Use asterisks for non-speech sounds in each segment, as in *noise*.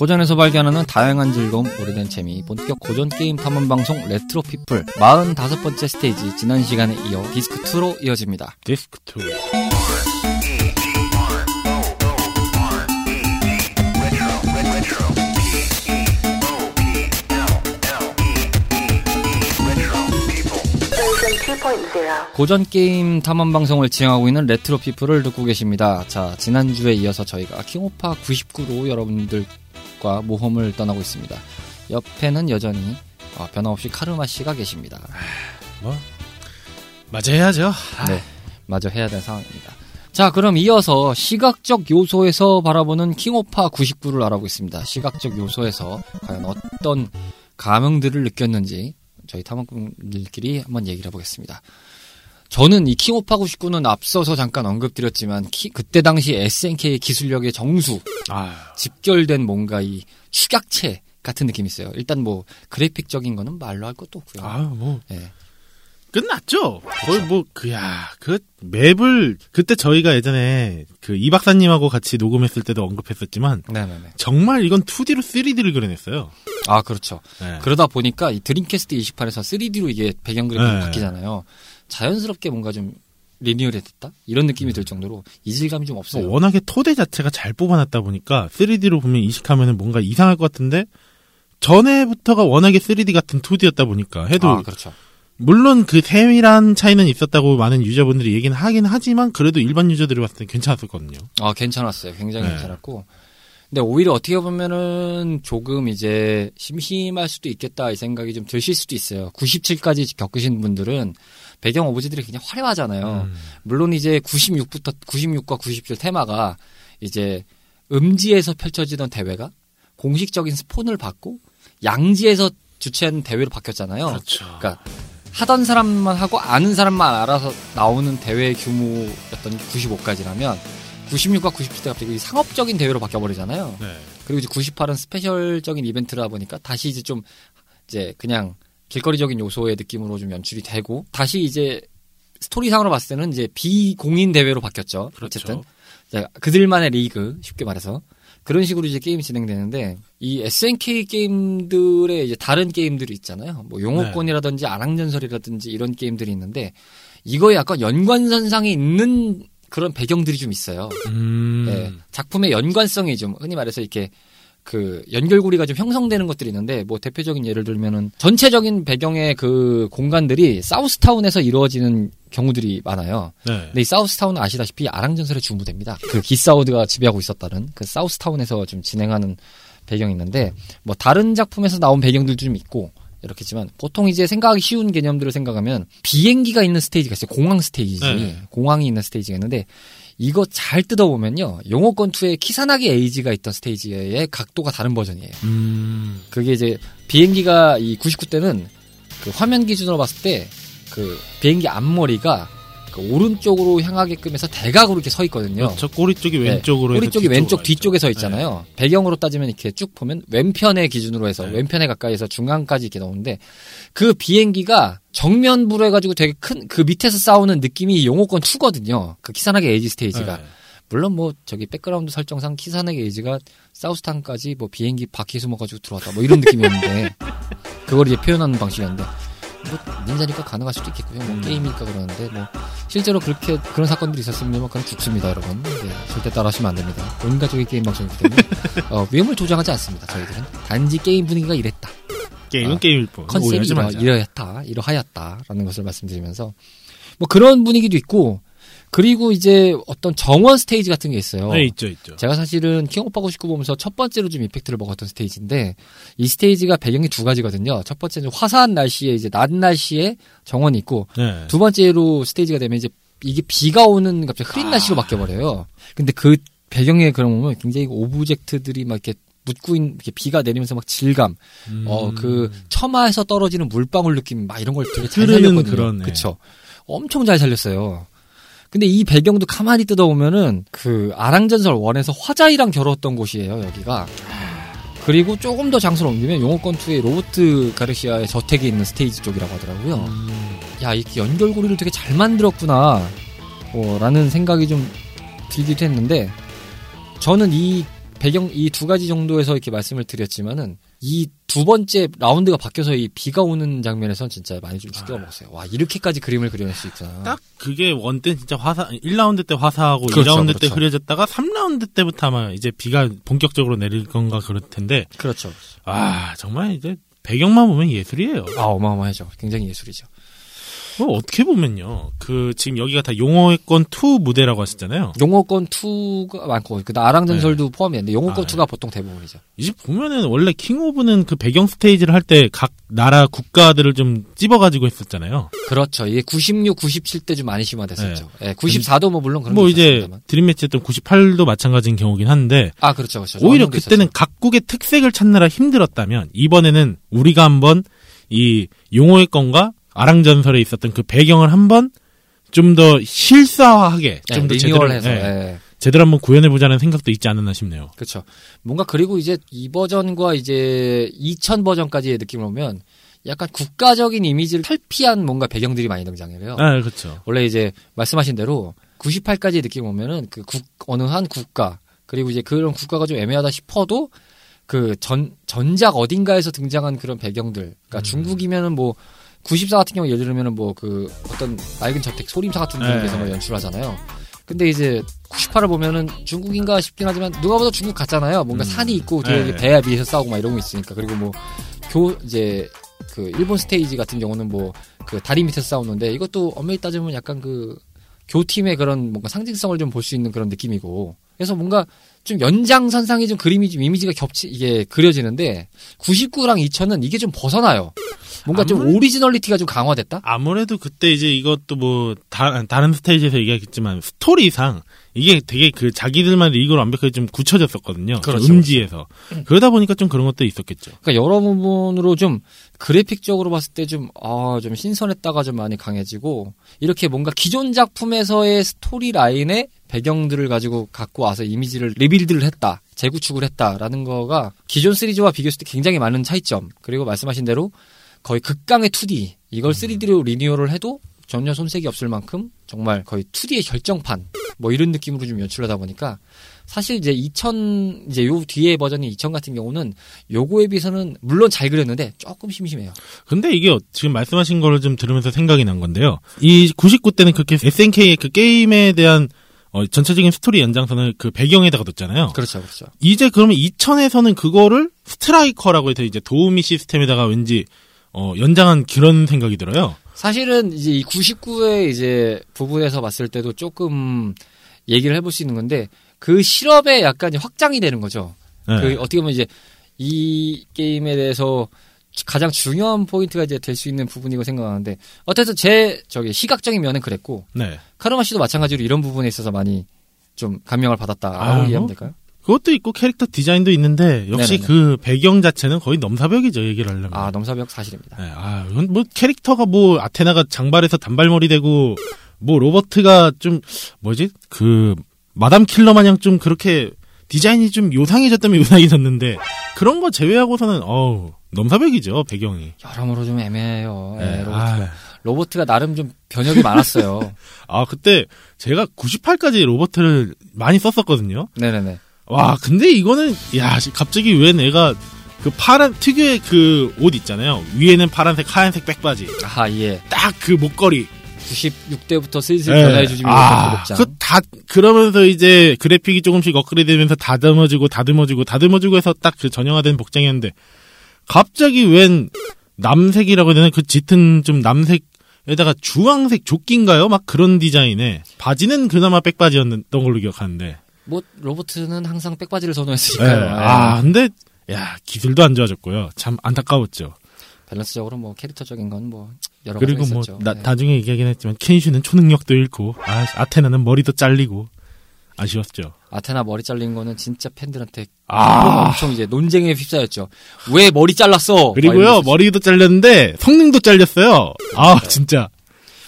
고전에서 발견하는 다양한 즐거움, 오래된 재미, 본격 고전 게임 탐험 방송 레트로 피플 45번째 스테이지 지난 시간에 이어 디스크 2로 이어집니다. 디스크 2. 고전 게임 탐험 방송을 진행하고 있는 레트로 피플을 듣고 계십니다. 자, 지난주에 이어서 저희가 킹오파 99로 여러분들 과 모험을 떠나고 있습니다. 옆에는 여전히 어, 변함없이 카르마 씨가 계십니다. 뭐 맞아 해야죠. 네, 마저 해야 될 상황입니다. 자, 그럼 이어서 시각적 요소에서 바라보는 킹오파 99를 알아보겠습니다. 시각적 요소에서 과연 어떤 감흥들을 느꼈는지 저희 탐험꾼들끼리 한번 얘기를 해보겠습니다. 저는 이 킹오파 99는 앞서서 잠깐 언급드렸지만 키- 그때 당시 SNK의 기술력의 정수, 아, 집결된 뭔가 이 축약체 같은 느낌이 있어요. 일단 뭐 그래픽적인 거는 말로 할 것도 없고요. 아뭐 예. 끝났죠. 거의 뭐 그야 그 맵을 그때 저희가 예전에 그 이 박사님하고 같이 녹음했을 때도 언급했었지만 네네네. 정말 이건 2D로 3D를 그려냈어요. 아 그렇죠. 네. 그러다 보니까 이 드림캐스트 28에서 3D로 이게 배경 그래픽이 네. 바뀌잖아요. 자연스럽게 뭔가 좀 리니얼해졌다 이런 느낌이 들 정도로 이질감이 좀 없어요. 뭐 워낙에 토대 자체가 잘 뽑아놨다 보니까 3D로 보면 이식하면 뭔가 이상할 것 같은데 전에부터가 워낙에 3D 같은 2D였다 보니까 해도 아 그렇죠. 물론 그 세밀한 차이는 있었다고 많은 유저분들이 얘기는 하긴 하지만 그래도 일반 유저들이 봤을 때 괜찮았었거든요. 아 괜찮았어요. 굉장히 네. 괜찮았고. 근데 오히려 어떻게 보면은 조금 이제 심심할 수도 있겠다 이 생각이 좀 드실 수도 있어요. 97까지 겪으신 분들은 배경 오브제들이 굉장히 화려하잖아요. 음. 물론 이제 96부터 96과 97 테마가 이제 음지에서 펼쳐지던 대회가 공식적인 스폰을 받고 양지에서 주최한 대회로 바뀌었잖아요. 그렇죠. 그러니까 하던 사람만 하고 아는 사람만 알아서 나오는 대회 규모였던 95까지라면 96과 97때 갑자기 상업적인 대회로 바뀌어버리잖아요. 네. 그리고 이제 98은 스페셜적인 이벤트라 보니까 다시 이제 좀 이제 그냥 길거리적인 요소의 느낌으로 좀 연출이 되고 다시 이제 스토리상으로 봤을 때는 이제 비공인 대회로 바뀌었죠. 그렇죠. 어쨌든 그들만의 리그 쉽게 말해서 그런 식으로 이제 게임이 진행되는데 이 SNK 게임들의 이제 다른 게임들이 있잖아요. 뭐 용호권이라든지 아랑전설이라든지 이런 게임들이 있는데 이거에 약간 연관선상에 있는 그런 배경들이 좀 있어요. 음. 네, 작품의 연관성이 좀 흔히 말해서 이렇게 그 연결고리가 좀 형성되는 것들이 있는데 뭐 대표적인 예를 들면은 전체적인 배경의 그 공간들이 사우스타운에서 이루어지는 경우들이 많아요. 네. 근데 이 사우스타운은 아시다시피 아랑전설의 주무대입니다. 그 기사우드가 지배하고 있었다는 그 사우스타운에서 좀 진행하는 배경이 있는데 뭐 다른 작품에서 나온 배경들도 좀 있고 이렇겠지만 보통 이제 생각하기 쉬운 개념들을 생각하면 비행기가 있는 스테이지가 있어요. 공항 스테이지. 네. 공항이 있는 스테이지가 있는데 이거 잘 뜯어보면요. 용호권 2의 키사나기 에이지가 있던 스테이지의 각도가 다른 버전이에요. 음. 그게 이제 비행기가 이 99대는 그 화면 기준으로 봤을 때 그 비행기 앞머리가 그 오른쪽으로 향하게끔 해서 대각으로 이렇게 서 있거든요. 그렇죠. 꼬리 쪽이 네. 왼쪽으로 꼬리 해서 쪽이 왼쪽 가 뒤쪽에 서. 있잖아요. 배경으로 따지면 이렇게 쭉 보면 왼편의 기준으로 해서 네. 왼편에 가까이서 중앙까지 이렇게 나오는데 그 비행기가 정면부로 해가지고 되게 큰 그 밑에서 싸우는 느낌이 용호권 2거든요. 그 키사나기 에이지 네. 스테이지가. 네. 물론 뭐 저기 백그라운드 설정상 키사라기 에이지가 사우스타운까지 뭐 비행기 바퀴 숨어가지고 들어왔다 뭐 이런 느낌이었는데 *laughs* 그걸 이제 표현하는 방식이었는데 뭐 닌자니까 가능할 수도 있겠고요. 뭐 음. 게임이니까 그러는데 뭐 실제로 그렇게 그런 사건들이 있었으면 그건 죽습니다, 여러분. 네, 절대 따라하시면 안 됩니다. 온 가족의 게임 방송이기 때문에 *laughs* 어, 위험을 조장하지 않습니다. 저희들은 단지 게임 분위기가 이랬다. 게임은 아, 게임일 뿐. 컨셉이 이러, 말자. 이러했다, 이러하였다라는 것을 말씀드리면서 뭐 그런 분위기도 있고 그리고 이제 어떤 정원 스테이지 같은 게 있어요. 네, 있죠, 있죠. 제가 사실은 킹오파 99 보면서 첫 번째로 좀 임팩트를 먹었던 스테이지인데 이 스테이지가 배경이 두 가지거든요. 첫 번째는 화사한 날씨에 이제 낮 날씨에 정원이 있고 네. 두 번째로 스테이지가 되면 이제 이게 비가 오는 갑자기 흐린 날씨로 바뀌어 버려요. 근데 그 배경에 그런 거 보면 굉장히 object들이 막 이렇게 묻고 있는 이렇게 비가 내리면서 막 질감, 음. 어 그 처마에서 떨어지는 물방울 느낌 막 이런 걸 되게 잘 살렸거든요. 그쵸? 엄청 잘 살렸어요. 근데 이 배경도 가만히 뜯어보면은 그 아랑전설 원에서 화자이랑 겨루었던 곳이에요 여기가. 그리고 조금 더 장소를 옮기면 용호권 2의 로버트 가르시아의 저택에 있는 스테이지 쪽이라고 하더라고요. 음. 야, 이 연결고리를 되게 잘 만들었구나. 어, 라는 생각이 좀 들기도 했는데, 저는 이 배경 이 두 가지 정도에서 이렇게 말씀을 드렸지만은 이 두 번째 라운드가 바뀌어서 이 비가 오는 장면에선 진짜 많이 좀 충격을 먹었어요. 와 이렇게까지 그림을 그려낼 수 있구나. 딱 그게 원때 진짜 화사 1라운드 때 화사하고 그렇죠, 2라운드 때 그렇죠. 흐려졌다가 3라운드 때부터 아마 이제 비가 본격적으로 내릴 건가 그럴 텐데 그렇죠. 아 정말 이제 배경만 보면 예술이에요. 아 어마어마하죠. 굉장히 예술이죠. 뭐 어떻게 보면요. 그 지금 여기가 다 용어의 권2 무대라고 하셨잖아요. 용어권 2가 많고 그 아랑전설도 포함이었는데 용어권 아, 네. 2가 보통 대부분이죠. 이제 보면은 원래 킹 오브는 그 배경 스테이지를 할 때 각 나라 국가들을 좀 찝어가지고 했었잖아요. 그렇죠. 이게 96, 97때 좀 많이 심화됐었죠. 예, 94도 뭐 물론 그런 뭐게 이제. 드림매치 했던 98도 마찬가지인 경우긴 한데 아 그렇죠, 그렇죠. 오히려 그때는 있었죠. 각국의 특색을 찾느라 힘들었다면 이번에는 우리가 한번 이 용호의 건과 아랑전설에 있었던 그 배경을 한번 좀 더 실사화하게 네, 좀더 제대로 리뉴얼해서 예, 예. 제대로 한번 구현해 보자는 생각도 있지 않았나 싶네요. 그렇죠. 뭔가 그리고 이제 이 버전과 이제 2000 버전까지의 느낌을 보면 약간 국가적인 이미지를 탈피한 뭔가 배경들이 많이 등장해요. 아 그렇죠. 원래 이제 말씀하신 대로 98까지의 느낌 보면은 그 국, 어느 한 국가 그리고 이제 그런 국가가 좀 애매하다 싶어도 그 전 전작 어딘가에서 등장한 그런 배경들. 그러니까 음. 중국이면은 뭐 94 같은 경우 예를 들면은 뭐그 어떤 맑은 저택 소림사 같은 네. 분위기에서 뭐 연출하잖아요. 근데 이제 98을 보면은 중국인가 싶긴 하지만 누가 봐도 중국 같잖아요. 뭔가 음. 산이 있고 뒤에 네. 배에 비해서 싸우고 막 이런 거 있으니까 그리고 뭐 교 이제 그 일본 스테이지 같은 경우는 뭐 그 다리 밑에서 싸우는데 이것도 엄밀히 따지면 약간 그 교팀의 그런 뭔가 상징성을 좀 볼 수 있는 그런 느낌이고 그래서 뭔가 좀 연장선상에 좀 그림이 좀 이미지가 겹치 이게 그려지는데 99랑 2000은 이게 좀 벗어나요. 뭔가 좀 아무래도- 오리지널리티가 좀 강화됐다. 아무래도 그때 이제 이것도 뭐 다, 다른 스테이지에서 얘기했겠지만 스토리상 이게 되게 그 자기들만 이걸 완벽하게 좀 굳혀졌었거든요. 좀 그렇죠, 음지에서 그러다 보니까 좀 그런 것도 있었겠죠. 그러니까 여러 부분으로 좀 그래픽적으로 봤을 때 좀, 아, 좀 신선했다가 좀 많이 강해지고, 이렇게 뭔가 기존 작품에서의 스토리 라인의 배경들을 가지고 갖고 와서 이미지를 rebuild를 했다, 재구축을 했다라는 거가 기존 시리즈와 비교했을 때 굉장히 많은 차이점, 그리고 말씀하신 대로 거의 극강의 2D, 이걸 3D로 리뉴얼을 해도 전혀 손색이 없을 만큼 정말 거의 2D의 결정판, 뭐 이런 느낌으로 좀 연출하다 보니까 사실 이제 2000, 이제 요 뒤에 버전인 2000 같은 경우는 요거에 비해서는 물론 잘 그렸는데 조금 심심해요. 근데 이게 지금 말씀하신 거를 좀 들으면서 생각이 난 건데요. 이 99 때는 그렇게 SNK의 그 게임에 대한 어, 전체적인 스토리 연장선을 그 배경에다가 뒀잖아요. 그렇죠, 그렇죠. 이제 그러면 2000에서는 그거를 스트라이커라고 해서 이제 도우미 시스템에다가 왠지 어, 연장한 그런 생각이 들어요. 사실은 이제 이 99의 이제 부분에서 봤을 때도 조금 얘기를 해볼 수 있는 건데 그 실업에 약간 확장이 되는 거죠. 네. 그 어떻게 보면 이제 이 게임에 대해서 가장 중요한 포인트가 이제 될 수 있는 부분이고 생각하는데 어쨌든 제 저기 시각적인 면은 그랬고 네. 카르마 씨도 마찬가지로 이런 부분에 있어서 많이 좀 감명을 받았다라고 아, 이해하면 뭐? 될까요? 그것도 있고 캐릭터 디자인도 있는데 역시 네네네. 그 배경 자체는 거의 넘사벽이죠 얘기를 하려면. 아 넘사벽 사실입니다. 네, 아, 이건 뭐 캐릭터가 뭐 아테나가 장발에서 단발머리 되고 뭐 로버트가 좀 뭐지 그 마담 킬러 마냥 좀 그렇게 디자인이 좀 요상해졌다면 요상해졌는데 그런 거 제외하고서는 어우 넘사벽이죠 배경이. 여러모로 좀 애매해요. 예, 네, 로버트가. 아, 로버트가 나름 좀 변혁이 많았어요. *laughs* 아 그때 제가 98까지 로버트를 많이 썼었거든요. 네네네. 와 근데 이거는 야 씨, 갑자기 왜 내가 그 파란 특유의 그 옷 있잖아요. 위에는 파란색 하얀색 백바지. 아하 예. 딱 그 목걸이. 96대부터 슬슬 네. 변화해 주시면 아, 좋겠죠. 그 다, 그러면서 이제 그래픽이 조금씩 업그레이드 되면서 다듬어지고, 다듬어지고, 다듬어지고 해서 딱 그 전형화된 복장이었는데, 갑자기 웬 남색이라고 해야 되나? 그 짙은 좀 남색에다가 주황색 조끼인가요? 막 그런 디자인에, 바지는 그나마 백바지였던 걸로 기억하는데, 뭐 로버트는 항상 백바지를 네. 선호했으니까요. 예. 아, 근데, 야, 기술도 안 좋아졌고요. 참 안타까웠죠. 밸런스적으로 뭐 캐릭터적인 건 뭐 여러 가지 그리고 뭐. 나, 네. 나중에 얘기하긴 했지만, 켄슈는 초능력도 잃고, 아, 아테나는 머리도 잘리고, 아쉬웠죠. 아테나 머리 잘린 거는 진짜 팬들한테 아. 엄청 이제 논쟁에 휩싸였죠. 왜 머리 잘랐어? 막 그리고요. 머리도 잘렸는데 성능도 잘렸어요. 아 진짜.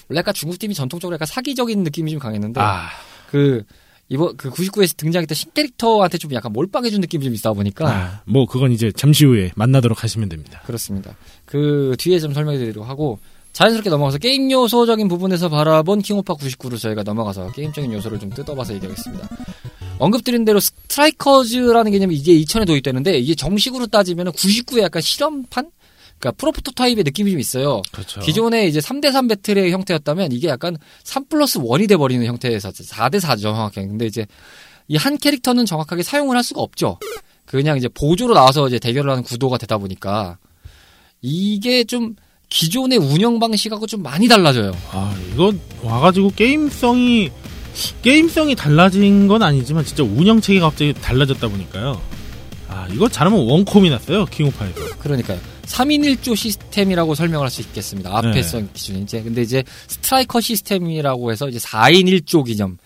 원래 약간 중국 팀이 전통적으로 약간 사기적인 느낌이 좀 강했는데 아 그 이번 그 99에서 등장했던 신캐릭터한테 좀 약간 몰빵해준 느낌이 좀 있다 보니까 아, 뭐 그건 이제 잠시 후에 만나도록 하시면 됩니다. 그렇습니다. 그 뒤에 좀 설명해드리도록 하고 자연스럽게 넘어가서 게임 요소적인 부분에서 바라본 킹오파 99로 저희가 넘어가서 게임적인 요소를 좀 뜯어봐서 얘기하겠습니다. 언급드린 대로 strikers라는 개념이 이제 2000에 도입되는데 이게 정식으로 따지면 99에 약간 실험판? 그러니까 프로토 타입의 느낌이 좀 있어요. 그렇죠. 기존에 이제 3대3 배틀의 형태였다면 이게 약간 3 플러스 1이 돼버리는 형태에서 4대4죠, 정확하게. 근데 이제 이 한 캐릭터는 정확하게 사용을 할 수가 없죠. 그냥 이제 보조로 나와서 이제 대결을 하는 구도가 되다 보니까 이게 좀 기존의 운영 방식하고 좀 많이 달라져요. 아, 이거 와가지고 게임성이 게임성이 달라진 건 아니지만 진짜 운영 체계가 갑자기 달라졌다 보니까요. 아, 이거 잘하면 원콤이 났어요 킹오파에서. 그러니까요. 3인 1조 시스템이라고 설명을 할 수 있겠습니다. 앞에 네. 선 기준 이제 근데 이제 스트라이커 시스템이라고 해서 이제 4인 1조 개념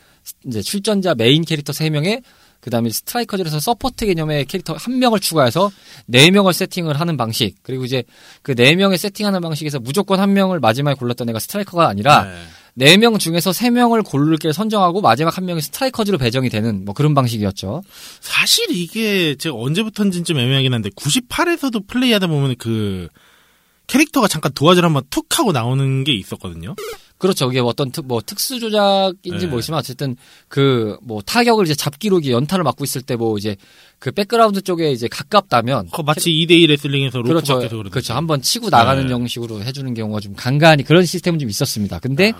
이제 출전자 메인 캐릭터 3명에 그 다음에 스트라이커들에서 support 개념의 캐릭터 한 명을 추가해서 네 명을 세팅을 하는 방식 그리고 이제 그 네 명의 세팅하는 방식에서 무조건 한 명을 마지막에 골랐던 애가 스트라이커가 아니라 네. 네명 중에서 세 명을 고르게 선정하고 마지막 한 명이 strikers로 배정이 되는 뭐 그런 방식이었죠. 사실 이게 제가 언제부턴진 좀 애매하긴 한데 98에서도 플레이하다 보면 그 캐릭터가 잠깐 도화지를 한번 툭 하고 나오는 게 있었거든요. 그렇죠. 이게 어떤 특, 뭐 특수 조작인지 네. 모르지만 어쨌든 그 뭐 타격을 이제 잡기로 연타를 맞고 있을 때 뭐 이제 그 백그라운드 쪽에 이제 가깝다면 그 마치 2대2 레슬링에서 로프 그렇죠. 밖에서. 그렇죠. 한번 치고 나가는 네. 형식으로 해주는 경우가 좀 간간히 그런 시스템은 좀 있었습니다. 근데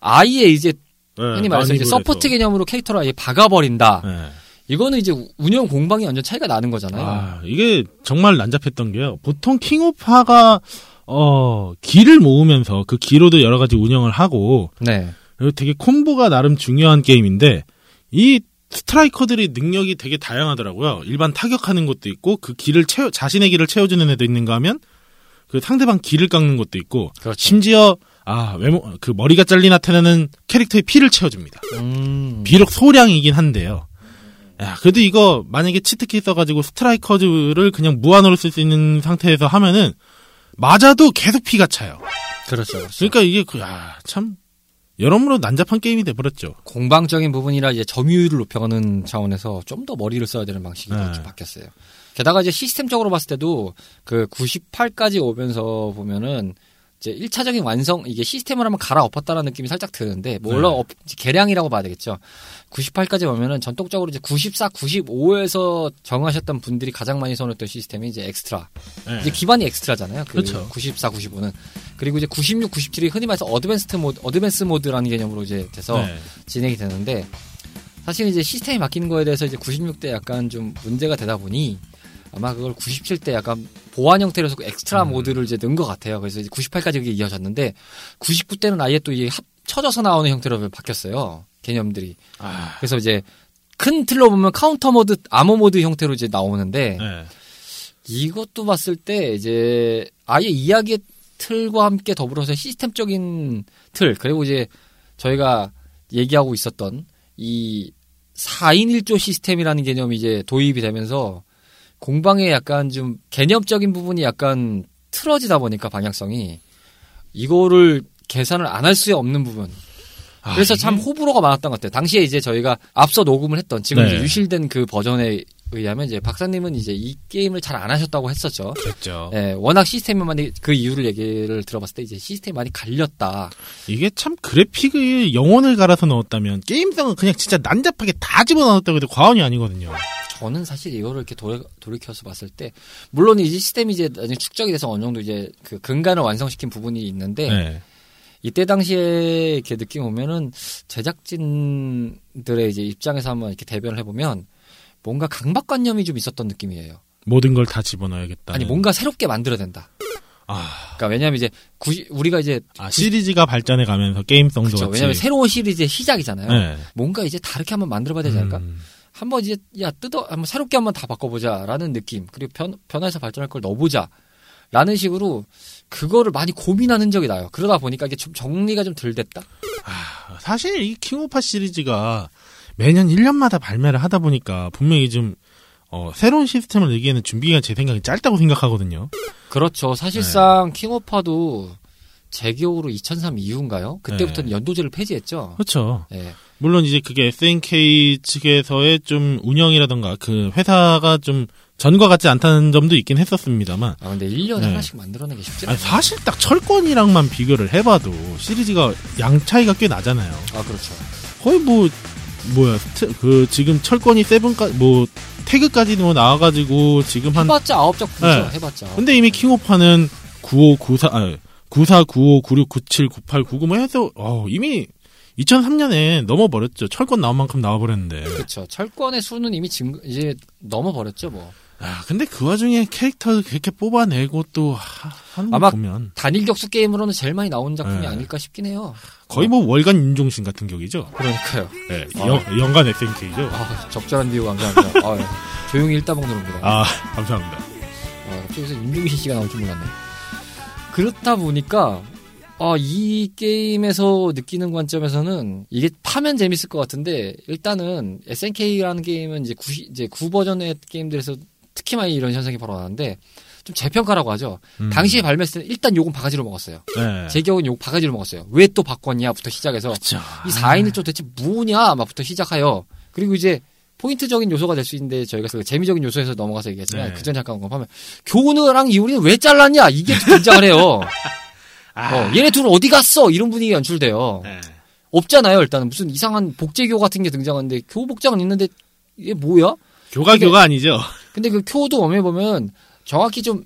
아예 이제 네, 흔히 말해서 이제 support. 개념으로 캐릭터를 아예 박아버린다. 네. 이거는 이제 운영 공방이 완전 차이가 나는 거잖아요. 아, 이게 정말 난잡했던 게요. 보통 킹오파가 어, 기를 모으면서 그 기로도 여러 가지 운영을 하고 네. 그리고 되게 콤보가 나름 중요한 게임인데 이 스트라이커들이 능력이 되게 다양하더라고요. 일반 타격하는 것도 있고 그 기를 채워 자신의 기를 채워주는 애도 있는가 하면 그 상대방 기를 깎는 것도 있고 그렇죠. 심지어 아 외모 그 머리가 잘린 나타나는 캐릭터의 피를 채워줍니다. 음. 비록 소량이긴 한데요. 야, 그래도 이거 만약에 치트키 써가지고 스트라이커즈를 그냥 무한으로 쓸 수 있는 상태에서 하면은 맞아도 계속 피가 차요. 그렇죠. 그렇죠. 그러니까 이게 그, 야, 참 여러모로 난잡한 게임이 돼버렸죠. 공방적인 부분이라 이제 점유율을 높여가는 차원에서 좀 더 머리를 써야 되는 방식이 네. 좀 바뀌었어요. 게다가 이제 시스템적으로 봤을 때도 그 98까지 오면서 보면은 이제 1차적인 완성 이게 시스템을 한번 갈아엎었다는 느낌이 살짝 드는데 뭐 물론 네. 업- 개량이라고 봐야 되겠죠. 98까지 오면은 전통적으로 이제 94, 95에서 정하셨던 분들이 가장 많이 선호했던 시스템이 이제 엑스트라. 네. 이제 기반이 엑스트라잖아요. 그 그렇죠. 94, 95는. 그리고 이제 96, 97이 흔히 말해서 advanced 모드, advance 모드라는 개념으로 이제 돼서 네. 진행이 되는데 사실 이제 시스템이 바뀌는 거에 대해서 이제 96대 약간 좀 문제가 되다 보니 아마 그걸 97대 약간 보완 형태로 해서 그 엑스트라 음. 모드를 이제 넣은 것 같아요. 그래서 이제 98까지 그게 이어졌는데 99대는 아예 또 이게 합쳐져서 나오는 형태로 바뀌었어요. 개념들이. 아, 그래서 이제 큰 틀로 보면 카운터 모드, 아머 모드 형태로 이제 나오는데 네. 이것도 봤을 때 이제 아예 이야기의 틀과 함께 더불어서 시스템적인 틀 그리고 이제 저희가 얘기하고 있었던 이 4인 1조 시스템이라는 개념이 이제 도입이 되면서 공방에 약간 좀 개념적인 부분이 약간 틀어지다 보니까 방향성이 이거를 계산을 안 할 수 없는 부분. 아, 그래서 이게- 참 호불호가 많았던 것 같아요. 당시에 이제 저희가 앞서 녹음을 했던 지금 네. 유실된 그 버전에 의하면 이제 박사님은 이제 이 게임을 잘 안 하셨다고 했었죠. 그랬죠. 예, 워낙 시스템이 많이 그 이유를 얘기를 들어봤을 때 이제 시스템이 많이 갈렸다. 이게 참 그래픽을 영혼을 갈아서 넣었다면 게임성은 그냥 진짜 난잡하게 다 집어넣었다고 해도 과언이 아니거든요. 저는 사실 이거를 이렇게 돌이, 돌이켜서 봤을 때 물론 이 시스템이 이제 나중에 축적이 돼서 어느 정도 이제 그 근간을 완성시킨 부분이 있는데 네. 이때 당시에 이렇게 느낌 보면은 제작진들의 이제 입장에서 한번 이렇게 대변을 해보면 뭔가 강박관념이 좀 있었던 느낌이에요. 모든 걸 다 집어넣어야겠다. 아니 뭔가 새롭게 만들어야 된다. 아, 그러니까 왜냐하면 이제 구시- 우리가 이제 아, 시리즈가 발전해 가면서 게임성도 같이. 왜냐하면 새로운 시리즈의 시작이잖아요. 네. 뭔가 이제 다르게 한번 만들어봐야 되지 않을까? 음, 한번 이제 야 뜯어 한번 새롭게 한번 다 바꿔보자라는 느낌 그리고 변, 변화해서 발전할 걸 넣어보자라는 식으로 그거를 많이 고민하는 적이 나요. 그러다 보니까 이게 좀 정리가 좀 덜 됐다. 사실 이 킹오파 시리즈가 매년 1년마다 발매를 하다 보니까 분명히 좀 어, 새로운 시스템을 내기에는 준비가 제 생각에 짧다고 생각하거든요. 그렇죠. 사실상 킹오파도 재기호로 2003 이후인가요? 그때부터는 네. 연도제를 폐지했죠. 그렇죠. 예. 물론 이제 그게 SNK 측에서의 좀 운영이라던가 그 회사가 좀 전과 같지 않다는 점도 있긴 했었습니다만 아 근데 1년에 네. 하나씩 만들어내기 쉽지 않아요. 사실 딱 철권이랑만 비교를 해봐도 시리즈가 양 차이가 꽤 나잖아요. 아 그렇죠. 거의 뭐 뭐야 스트- 그 지금 철권이 seven까 뭐 태그까지 뭐 나와가지고 지금 한 해봤자 아홉 작품이죠. 네. 해봤자. 근데 이미 킹오파는 95, 94, 아, 94, 95, 96, 97, 98, 99, 뭐 해서, 어, 이미 2003년에 넘어버렸죠. 철권 나온 만큼 나와버렸는데. 그렇죠. 철권의 수는 이미 증 이제 넘어버렸죠. 뭐 아, 근데 그 와중에 캐릭터를 그렇게 뽑아내고 또 하, 하는 거 아마 보면 단일 격수 게임으로는 제일 많이 나온 작품이 네. 아닐까 싶긴 해요. 거의 뭐 월간 윤종신 같은 격이죠. 그러니까요. 네, 아. 연, 연간 SNK죠. 아, 적절한 비유 감사합니다. 아, 예. 조용히 먹는겁니다. 아, 감사합니다. 아, 갑자기 윤종신 씨가 나올 줄 몰랐네. 그렇다 보니까 아, 이 게임에서 느끼는 관점에서는 이게 파면 재밌을 것 같은데 일단은 SNK라는 게임은 이제 9, 이제 9 버전의 게임들에서 특히 많이 이런 현상이 벌어나는데 좀 재평가라고 하죠. 음. 당시에 발매했을 때 일단 욕은 바가지로 먹었어요. 네. 제 기억은 욕 바가지로 먹었어요. 왜 또 바꿨냐부터 시작해서 그쵸. 이 4인을 좀 대체 뭐냐 막부터 시작하여 그리고 이제 포인트적인 요소가 될 수 있는데 저희가 그 재미적인 요소에서 넘어가서 얘기했지만 네. 그전 잠깐 언급하면 교우느랑 이우리는 왜 잘랐냐 이게 또 등장을 해요. *laughs* 아. 어, 얘네 둘은 어디 갔어 이런 분위기 연출돼요. 네. 없잖아요 일단은 무슨 이상한 복제교 같은 게 등장하는데 교우 복장은 있는데 이게 뭐야? 교가 교가 아니죠. 근데 그 쿄도 웜에 보면 정확히 좀,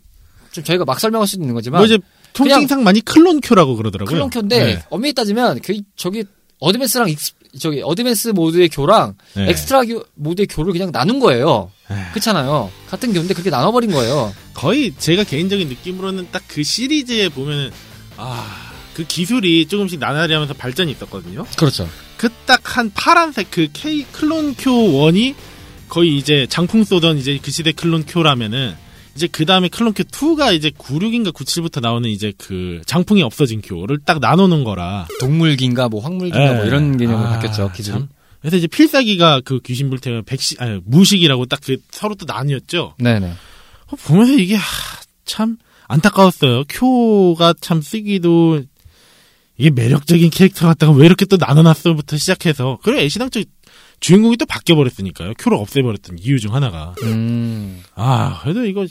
좀 저희가 막 설명할 수 있는 거지만 뭐 이제 통칭상 많이 클론큐라고 그러더라고요. 클론큐인데 네. 엄밀히 따지면 그 저기 어드밴스랑 익스, 저기 어드밴스 모드의 교랑 네. 엑스트라 교, 모드의 교를 그냥 나눈 거예요. 에휴. 그렇잖아요. 같은 교인데 그렇게 나눠버린 거예요. 거의 제가 개인적인 느낌으로는 딱 그 시리즈에 보면은 아, 그 기술이 조금씩 나날이 하면서 발전이 있었거든요. 그렇죠. 그 딱 한 파란색 그 K 클론큐 1이 거의 이제 장풍 쏘던 이제 그 시대 클론큐라면은 이제 그 다음에 클론큐 2가 이제 96인가 97부터 나오는 이제 그 장풍이 없어진 큐를 딱 나누는 거라. 동물기인가 뭐 황물기인가 뭐 예. 이런 개념으로 아, 바뀌었죠. 참. 그래서 이제 필살기가 그 귀신 불태가 백시 아니 무식이라고 딱 그 서로 또 나뉘었죠. 네네. 어, 보면서 이게 하, 참 안타까웠어요. 쿄가 참 쓰기도 이게 매력적인 캐릭터 같다가 왜 이렇게 또 나눠놨어부터 시작해서 그래 애시당초 주인공이 또 바뀌어버렸으니까요. 쿄를 없애버렸던 이유 중 하나가 음. 아 그래도 이거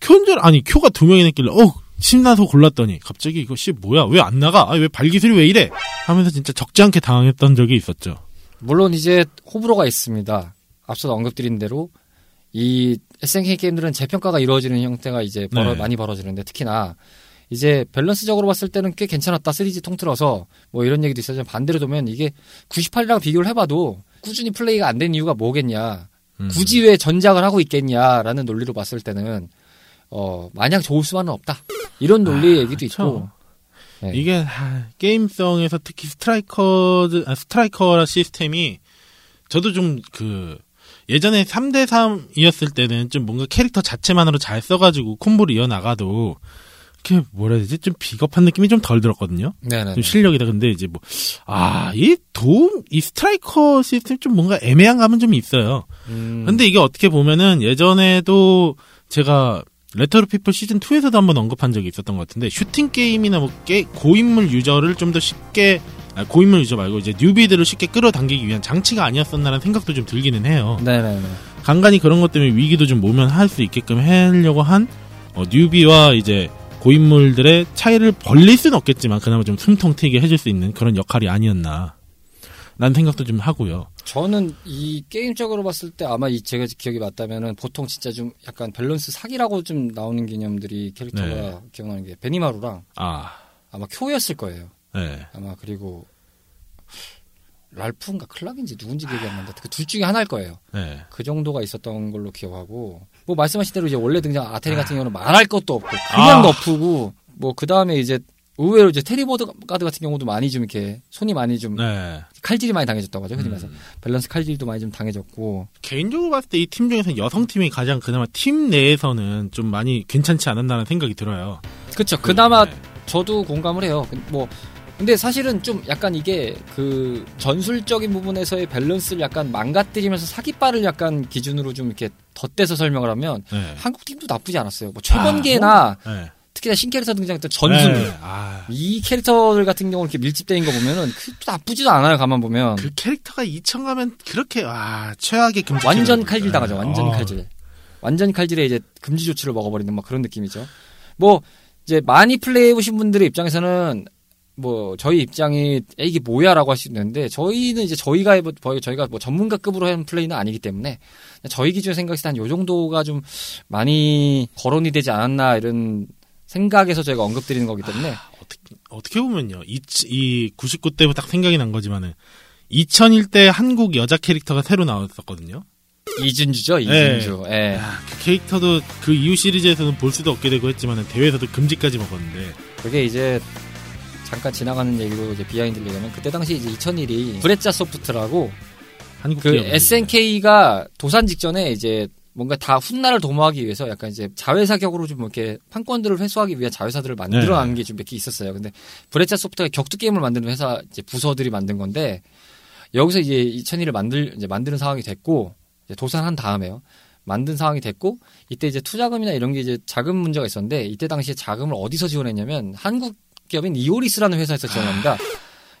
쿄인 줄 아니 쿄가 두 명이나 있길래 어 신나서 골랐더니 갑자기 이거 씨 뭐야 왜 안 나가? 아, 왜 발기술이 왜 이래? 하면서 진짜 적지 않게 당황했던 적이 있었죠. 물론 이제 호불호가 있습니다. 앞서 언급드린 대로 이 SNK 게임들은 재평가가 이루어지는 형태가 이제 벌어- 네. 많이 벌어지는데 특히나 이제 밸런스적으로 봤을 때는 꽤 괜찮았다. 3G 통틀어서 뭐 이런 얘기도 있었지만 반대로 보면 이게 98이랑 비교를 해봐도 꾸준히 플레이가 안 된 이유가 뭐겠냐. 음. 굳이 왜 전작을 하고 있겠냐라는 논리로 봤을 때는 어 마냥 좋을 수만은 없다. 이런 논리의 아, 얘기도. 있고. 네. 이게 하, 게임성에서 특히 스트라이커 아, 스트라이커 시스템이 저도 좀 그 예전에 3대 3이었을 때는 좀 뭔가 캐릭터 자체만으로 잘 써가지고 콤보를 이어 나가도 이렇게 뭐라 해야 되지 좀 비겁한 느낌이 좀 덜 들었거든요. 네네. 좀 실력이다. 근데 이제 뭐 아 이 도움 이 스트라이커 시스템 좀 뭔가 애매한 감은 좀 있어요. 음, 근데 이게 어떻게 보면은 예전에도 제가 레트로 피플 시즌 2에서도 한번 언급한 적이 있었던 것 같은데 슈팅 게임이나 뭐 게, 고인물 유저를 좀 더 쉽게 아, 고인물 유저 말고 이제 뉴비들을 쉽게 끌어당기기 위한 장치가 아니었었나라는 생각도 좀 들기는 해요. 네네네. 간간히 그런 것 때문에 위기도 좀 모면할 수 있게끔 하려고 한 어, 뉴비와 이제 고인물들의 차이를 벌릴 수는 없겠지만 그나마 좀 숨통 트이게 해줄 수 있는 그런 역할이 아니었나 라는 생각도 좀 하고요. 저는 이 게임적으로 봤을 때 아마 이 제가 기억이 맞다면은 보통 진짜 좀 약간 밸런스 사기라고 좀 나오는 개념들이 캐릭터가 네. 기억나는 게 베니마루랑 아, 아마 쿄였을 거예요. 네. 아마 그리고 랄프인가 클락인지 누군지 기억이 안 나는데 그둘 중에 하나일 거예요. 네. 그 정도가 있었던 걸로 기억하고 뭐 말씀하신 대로 이제 원래 등장 아테리 같은 경우는 말할 것도 없고 그냥 아. 너프고 뭐 그 다음에 이제 의외로 이제 테리 보가드 같은 경우도 많이 좀 이렇게 손이 많이 좀 네. 칼질이 많이 당해졌다고 하죠. 흔히 말해서 음. 밸런스 칼질도 많이 좀 당해졌고 개인적으로 봤을 때 이 팀 중에서 여성 팀이 가장 그나마 팀 내에서는 좀 많이 괜찮지 않았나는 생각이 들어요. 그렇죠. 그나마 네. 저도 공감을 해요. 그- 뭐 근데 사실은 좀 약간 이게 그 전술적인 부분에서의 밸런스를 약간 망가뜨리면서 사기빨을 약간 기준으로 좀 이렇게 덧대서 설명을 하면 네. 한국 팀도 나쁘지 않았어요. 뭐 최번개나 네. 특히나 신캐릭터 등장했던 전순 네. 아, 이 캐릭터들 같은 경우는 이렇게 밀집되는 거 보면은 그것도 나쁘지도 않아요. 가만 보면 그 캐릭터가 2천 가면 그렇게 아 최악의 금지 완전 칼질 당하죠. 완전 어. 칼질. 완전 칼질에 이제 금지 조치를 먹어버리는 막 그런 느낌이죠. 뭐 이제 많이 플레이해 보신 분들의 입장에서는 뭐 저희 입장이 야, 이게 뭐야라고 있는데 저희는 이제 저희가 해보- 뭐 저희가 뭐 전문가급으로 하는 플레이는 아니기 때문에 저희 기준 생각했을 때한요 정도가 좀 많이 거론이 되지 않았나 이런 생각에서 저희가 언급드리는 거기 때문에 어떻게, 어떻게 보면요. 이, 이 99 때부터 딱 생각이 난 거지만은 2001 때 한국 여자 캐릭터가 새로 나왔었거든요. 이진주죠 이진주. 예. 야, 그 캐릭터도 그 이후 시리즈에서는 볼 수도 없게 되고 했지만은 대회에서도 금지까지 먹었는데 그게 이제 잠깐 지나가는 얘기로 이제 behind 얘기하면 그때 당시 이제 2001이 브레자 소프트라고 한국 그 SNK가 도산 직전에 이제 뭔가 다 훗날을 도모하기 위해서 약간 이제 자회사 격으로 좀 이렇게 판권들을 회수하기 위한 자회사들을 만들어낸 게좀 몇 개 있었어요. 근데 브레차 소프트가 격투 게임을 만드는 회사 이제 부서들이 만든 건데 여기서 이제 2001을 만들 이제 만드는 상황이 됐고 이제 도산한 다음에요. 만든 상황이 됐고 이때 이제 투자금이나 이런 게 이제 자금 문제가 있었는데 이때 당시에 자금을 어디서 지원했냐면 한국 기업인 이오리스라는 회사에서 지원합니다.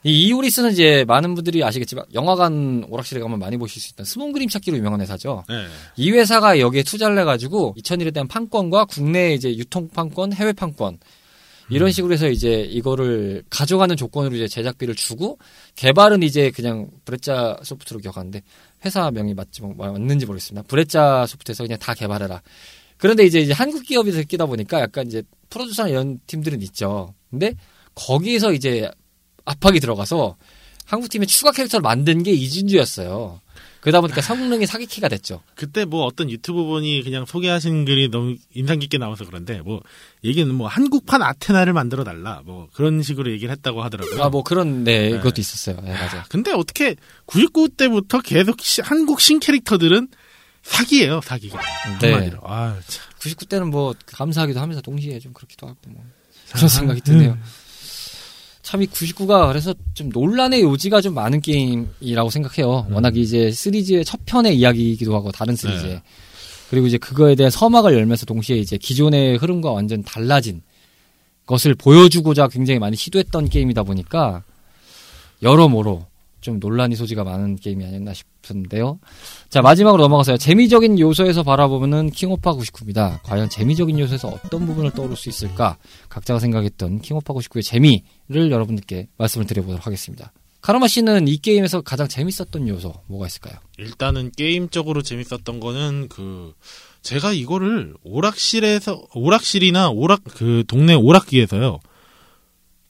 이 이오리스는 이제 많은 분들이 아시겠지만 영화관 오락실에 가면 많이 보실 수 있는 스몬 그림 찾기로 유명한 회사죠. 네. 이 회사가 여기에 투자를 해가지고 2001에 대한 판권과 국내 이제 유통 판권, 해외 판권 이런 식으로 해서 이제 이거를 가져가는 조건으로 이제 제작비를 주고 개발은 이제 그냥 브레짜 소프트로 기억하는데 회사 명이 맞지 뭐- 맞는지 모르겠습니다. 브레짜 소프트에서 그냥 다 개발해라. 그런데 이제 이제 한국 기업이 끼다 보니까 약간 이제 프로듀서나 이런 팀들은 있죠. 근데 거기에서 이제 압박이 들어가서 한국 팀의 추가 캐릭터를 만든 게 이준주였어요. 그러다 보니까 성능이 사기키가 됐죠. 그때 뭐 어떤 유튜브 분이 그냥 소개하신 글이 너무 인상 깊게 나와서 그런데 뭐 얘기는 뭐 한국판 아테나를 만들어 달라 뭐 그런 식으로 얘기를 했다고 하더라고요. 아, 뭐 그런, 네, 네. 그것도 있었어요. 네, 맞아요. 근데 어떻게 99 때부터 계속 시- 한국 신 캐릭터들은 사기예요, 사기가. 네. 한마디로. 아, 참. 99대는 뭐, 감사하기도 하면서 동시에 좀 그렇기도 하고, 뭐. 그런 생각이 드네요. 참 이 99가 그래서 좀 논란의 요지가 좀 많은 게임이라고 생각해요. 워낙 이제 시리즈의 첫 편의 이야기이기도 하고, 다른 시리즈. 네. 그리고 이제 그거에 대한 서막을 열면서 동시에 이제 기존의 흐름과 완전 달라진 것을 보여주고자 굉장히 많이 시도했던 게임이다 보니까, 여러모로 좀 논란의 소지가 많은 게임이 아니었나 싶 은데요. 자, 마지막으로 넘어가서요. 재미적인 요소에서 바라보면은 킹오파 99입니다. 과연 재미적인 요소에서 어떤 부분을 떠올 수 있을까? 각자가 생각했던 킹오파 99의 재미를 여러분들께 말씀을 드려보도록 하겠습니다. 카르마 씨는 이 게임에서 가장 재밌었던 요소 뭐가 있을까요? 일단은 게임적으로 재밌었던 거는 그 제가 이거를 오락실에서 오락실이나 오락 그 동네 오락기에서요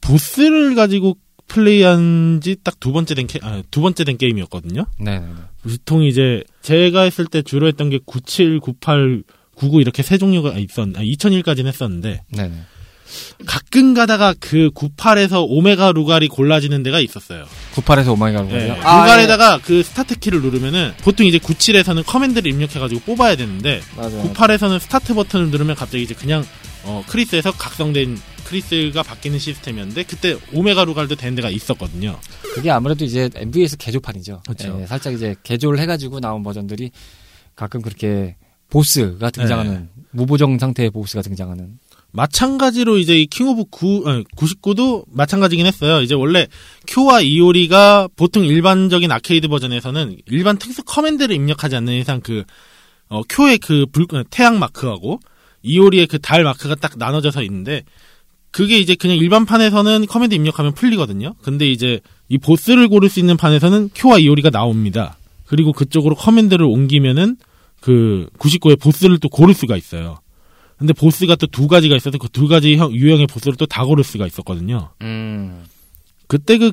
보스를 가지고 플레이한 지 딱 두 번째 된, 게- 아, 두 번째 된 게임이었거든요. 네. 보통 이제 제가 했을 때 주로 했던 게 97, 98, 99 이렇게 세 종류가 있었, 아, 2001까지는 했었는데 네. 네. 가끔 가다가 그 98에서 오메가 루갈이 골라지는 데가 있었어요. 98에서 오메가 네. 거요? 루갈에다가 그 스타트 키를 누르면은 보통 이제 97에서는 커맨드를 입력해가지고 뽑아야 되는데 맞아요. 98에서는 스타트 버튼을 누르면 갑자기 이제 그냥 어, 크리스에서 각성된 크리스가 바뀌는 시스템이었는데 그때 오메가 루갈도 된 데가 있었거든요. 그게 아무래도 이제 MVS 개조판이죠. 그렇죠. 예, 살짝 이제 개조를 해가지고 나온 버전들이 가끔 그렇게 보스가 등장하는 네. 무보정 상태의 보스가 등장하는 마찬가지로 이제 이 킹 오브 9, 99도 마찬가지긴 했어요. 이제 원래 쿄와 이오리가 보통 일반적인 아케이드 버전에서는 일반 특수 커맨드를 입력하지 않는 이상 그, 어, 쿄의 그 불, 어, 태양 마크하고 이오리의 그 달 마크가 딱 나눠져서 있는데 그게 이제 그냥 일반 판에서는 커맨드 입력하면 풀리거든요. 근데 이제 이 보스를 고를 수 있는 판에서는 쿄와 이오리가 나옵니다. 그리고 그쪽으로 커맨드를 옮기면은 그 99의 보스를 또 고를 수가 있어요. 근데 보스가 또 두 가지가 있어서 그 두 가지 형, 유형의 보스를 또 다 고를 수가 있었거든요. 음. 그때 그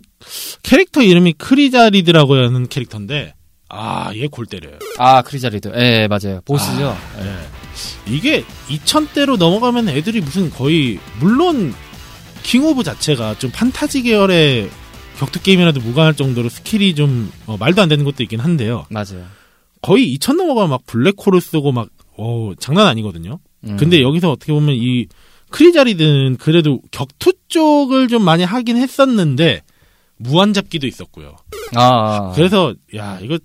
캐릭터 이름이 크리자리드라고 하는 캐릭터인데 아, 얘 골 때려요. 아 크리자리드 예 맞아요 보스죠 예. 이게 2000대로 넘어가면 애들이 무슨 거의 물론 킹 오브 자체가 좀 판타지 계열의 격투 게임이라도 무관할 정도로 스킬이 좀 어, 말도 안 되는 것도 있긴 한데요. 맞아요 거의 2000 넘어가면 막 블랙홀을 쓰고 막 어, 장난 아니거든요. 음. 근데 여기서 어떻게 보면 이 크리자리드는 그래도 격투 쪽을 좀 많이 하긴 했었는데 무한 잡기도 있었고요. 아 그래서 야 이거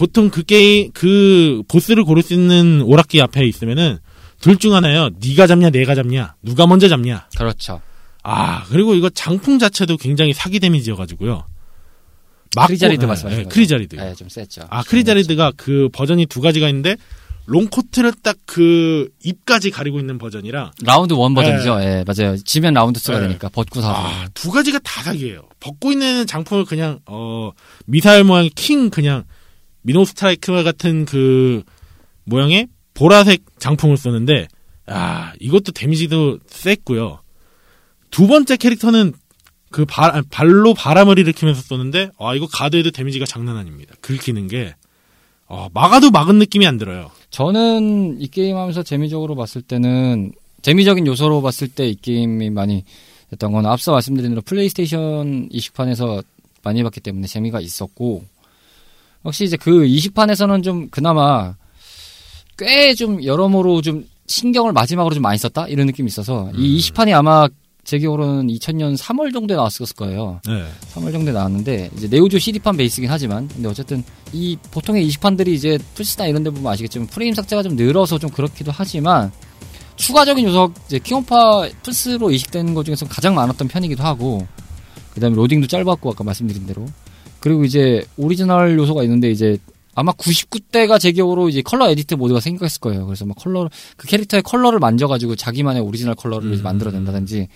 보통 그 게임 그 보스를 고를 수 있는 오락기 앞에 있으면은 둘 중 하나요. 네가 잡냐 내가 잡냐 누가 먼저 잡냐. 그렇죠 아 그리고 이거 장풍 자체도 굉장히 사기 데미지여가지고요. 맞고- 크리자리드 예, 말씀하시는 예, 거죠? 크리자리드. 예, 좀 셌죠 아 크리자리드가 그 버전이 두 가지가 있는데 롱코트를 딱 그 입까지 가리고 있는 버전이랑 라운드 one 버전이죠. 예, 맞아요. 지면 라운드 2가 네. 되니까 벗고 사서. 아, 두 가지가 다 사기예요. 벗고 있는 장풍을 그냥 어 미사일 모양의 킹 그냥 미노 스트라이크 같은 그 모양의 보라색 장풍을 쓰는데 아 이것도 데미지도 셌고요. 두 번째 캐릭터는 그 발, 발로 바람을 일으키면서 쏘는데 아 이거 가드에도 데미지가 장난 아닙니다. 긁히는 게 어, 막아도 막은 느낌이 안 들어요. 저는 이 게임 하면서 재미적으로 봤을 때는 재미적인 요소로 봤을 때 이 게임이 많이 했던 건 앞서 말씀드린 대로 플레이스테이션 이식판에서 많이 봤기 때문에 재미가 있었고 역시 이제 그 이식판에서는 좀 그나마 꽤 좀 여러모로 좀 신경을 마지막으로 좀 많이 썼다 이런 느낌이 있어서 이 이식판이 아마 제 기억으로는 2000년 3월 정도에 나왔을 거예요. 네. 3월 정도에 나왔는데 이제 네오지오 CD판 베이스긴 하지만 근데 어쨌든 이 보통의 이식판들이 이제 플스나 이런 데 보면 아시겠지만 프레임 삭제가 좀 늘어서 좀 그렇기도 하지만 추가적인 요소 이제 킹오파 플스로 이식되는 것 중에서 가장 많았던 편이기도 하고 그다음에 로딩도 짧았고 아까 말씀드린 대로 그리고 이제 오리지널 요소가 있는데 이제 아마 99 때가 제 기억으로 이제 컬러 edit 모드가 생겼을 거예요. 그래서 막 컬러 그 캐릭터의 컬러를 만져가지고 자기만의 오리지널 컬러를 음. 만들어낸다든지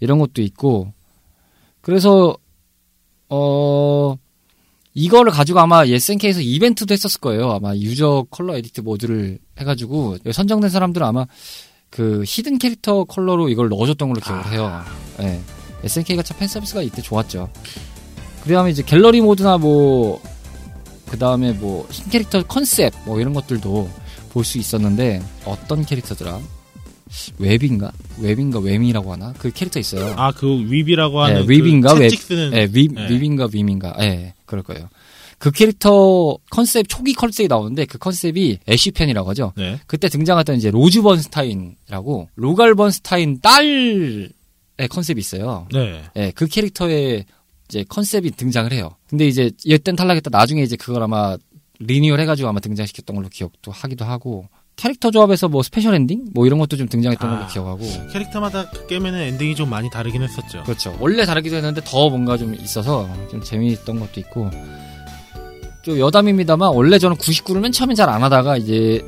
이런 것도 있고 그래서 어 이거를 가지고 아마 SNK에서 이벤트도 했었을 거예요. 아마 유저 컬러 edit 모드를 해가지고 선정된 사람들은 아마 그 hidden 캐릭터 컬러로 이걸 넣어줬던 걸로 기억을 해요. 예. SNK가 참 팬서비스가 이때 좋았죠. 그 다음에 이제 갤러리 mode나 뭐, 그 다음에 뭐, 신캐릭터 컨셉, 뭐 이런 것들도 볼 수 있었는데, 어떤 캐릭터더라? 윕인가? 윕인가 윕이라고 하나? 그 캐릭터 있어요. 아 그 윕이라고 하는 네? 그 윕- 채찍 쓰는 예, 윕, 네. 윕인가 윕인가? 예, 그럴 거예요. 그 캐릭터 컨셉, 초기 컨셉이 나오는데, 그 컨셉이 애쉬 편이라고 하죠. 네. 그때 등장했던 이제 로즈 번스타인이라고, 루갈 번스타인 딸의 컨셉이 있어요. 네. 예, 그 캐릭터의 이제 컨셉이 등장을 해요. 근데 이제 얘땐 탈락했다. 나중에 이제 그걸 아마 리뉴얼 해가지고 아마 등장시켰던 걸로 기억도 하기도 하고 캐릭터 조합에서 뭐 special ending 뭐 이런 것도 좀 등장했던 걸로 아. 기억하고 캐릭터마다 그 게임에는 ending이 좀 많이 다르긴 했었죠. 그렇죠. 원래 다르기도 했는데 더 뭔가 좀 있어서 좀 재미있던 것도 있고 좀 여담입니다만 원래 저는 99를 맨 처음엔 잘 안 하다가 이제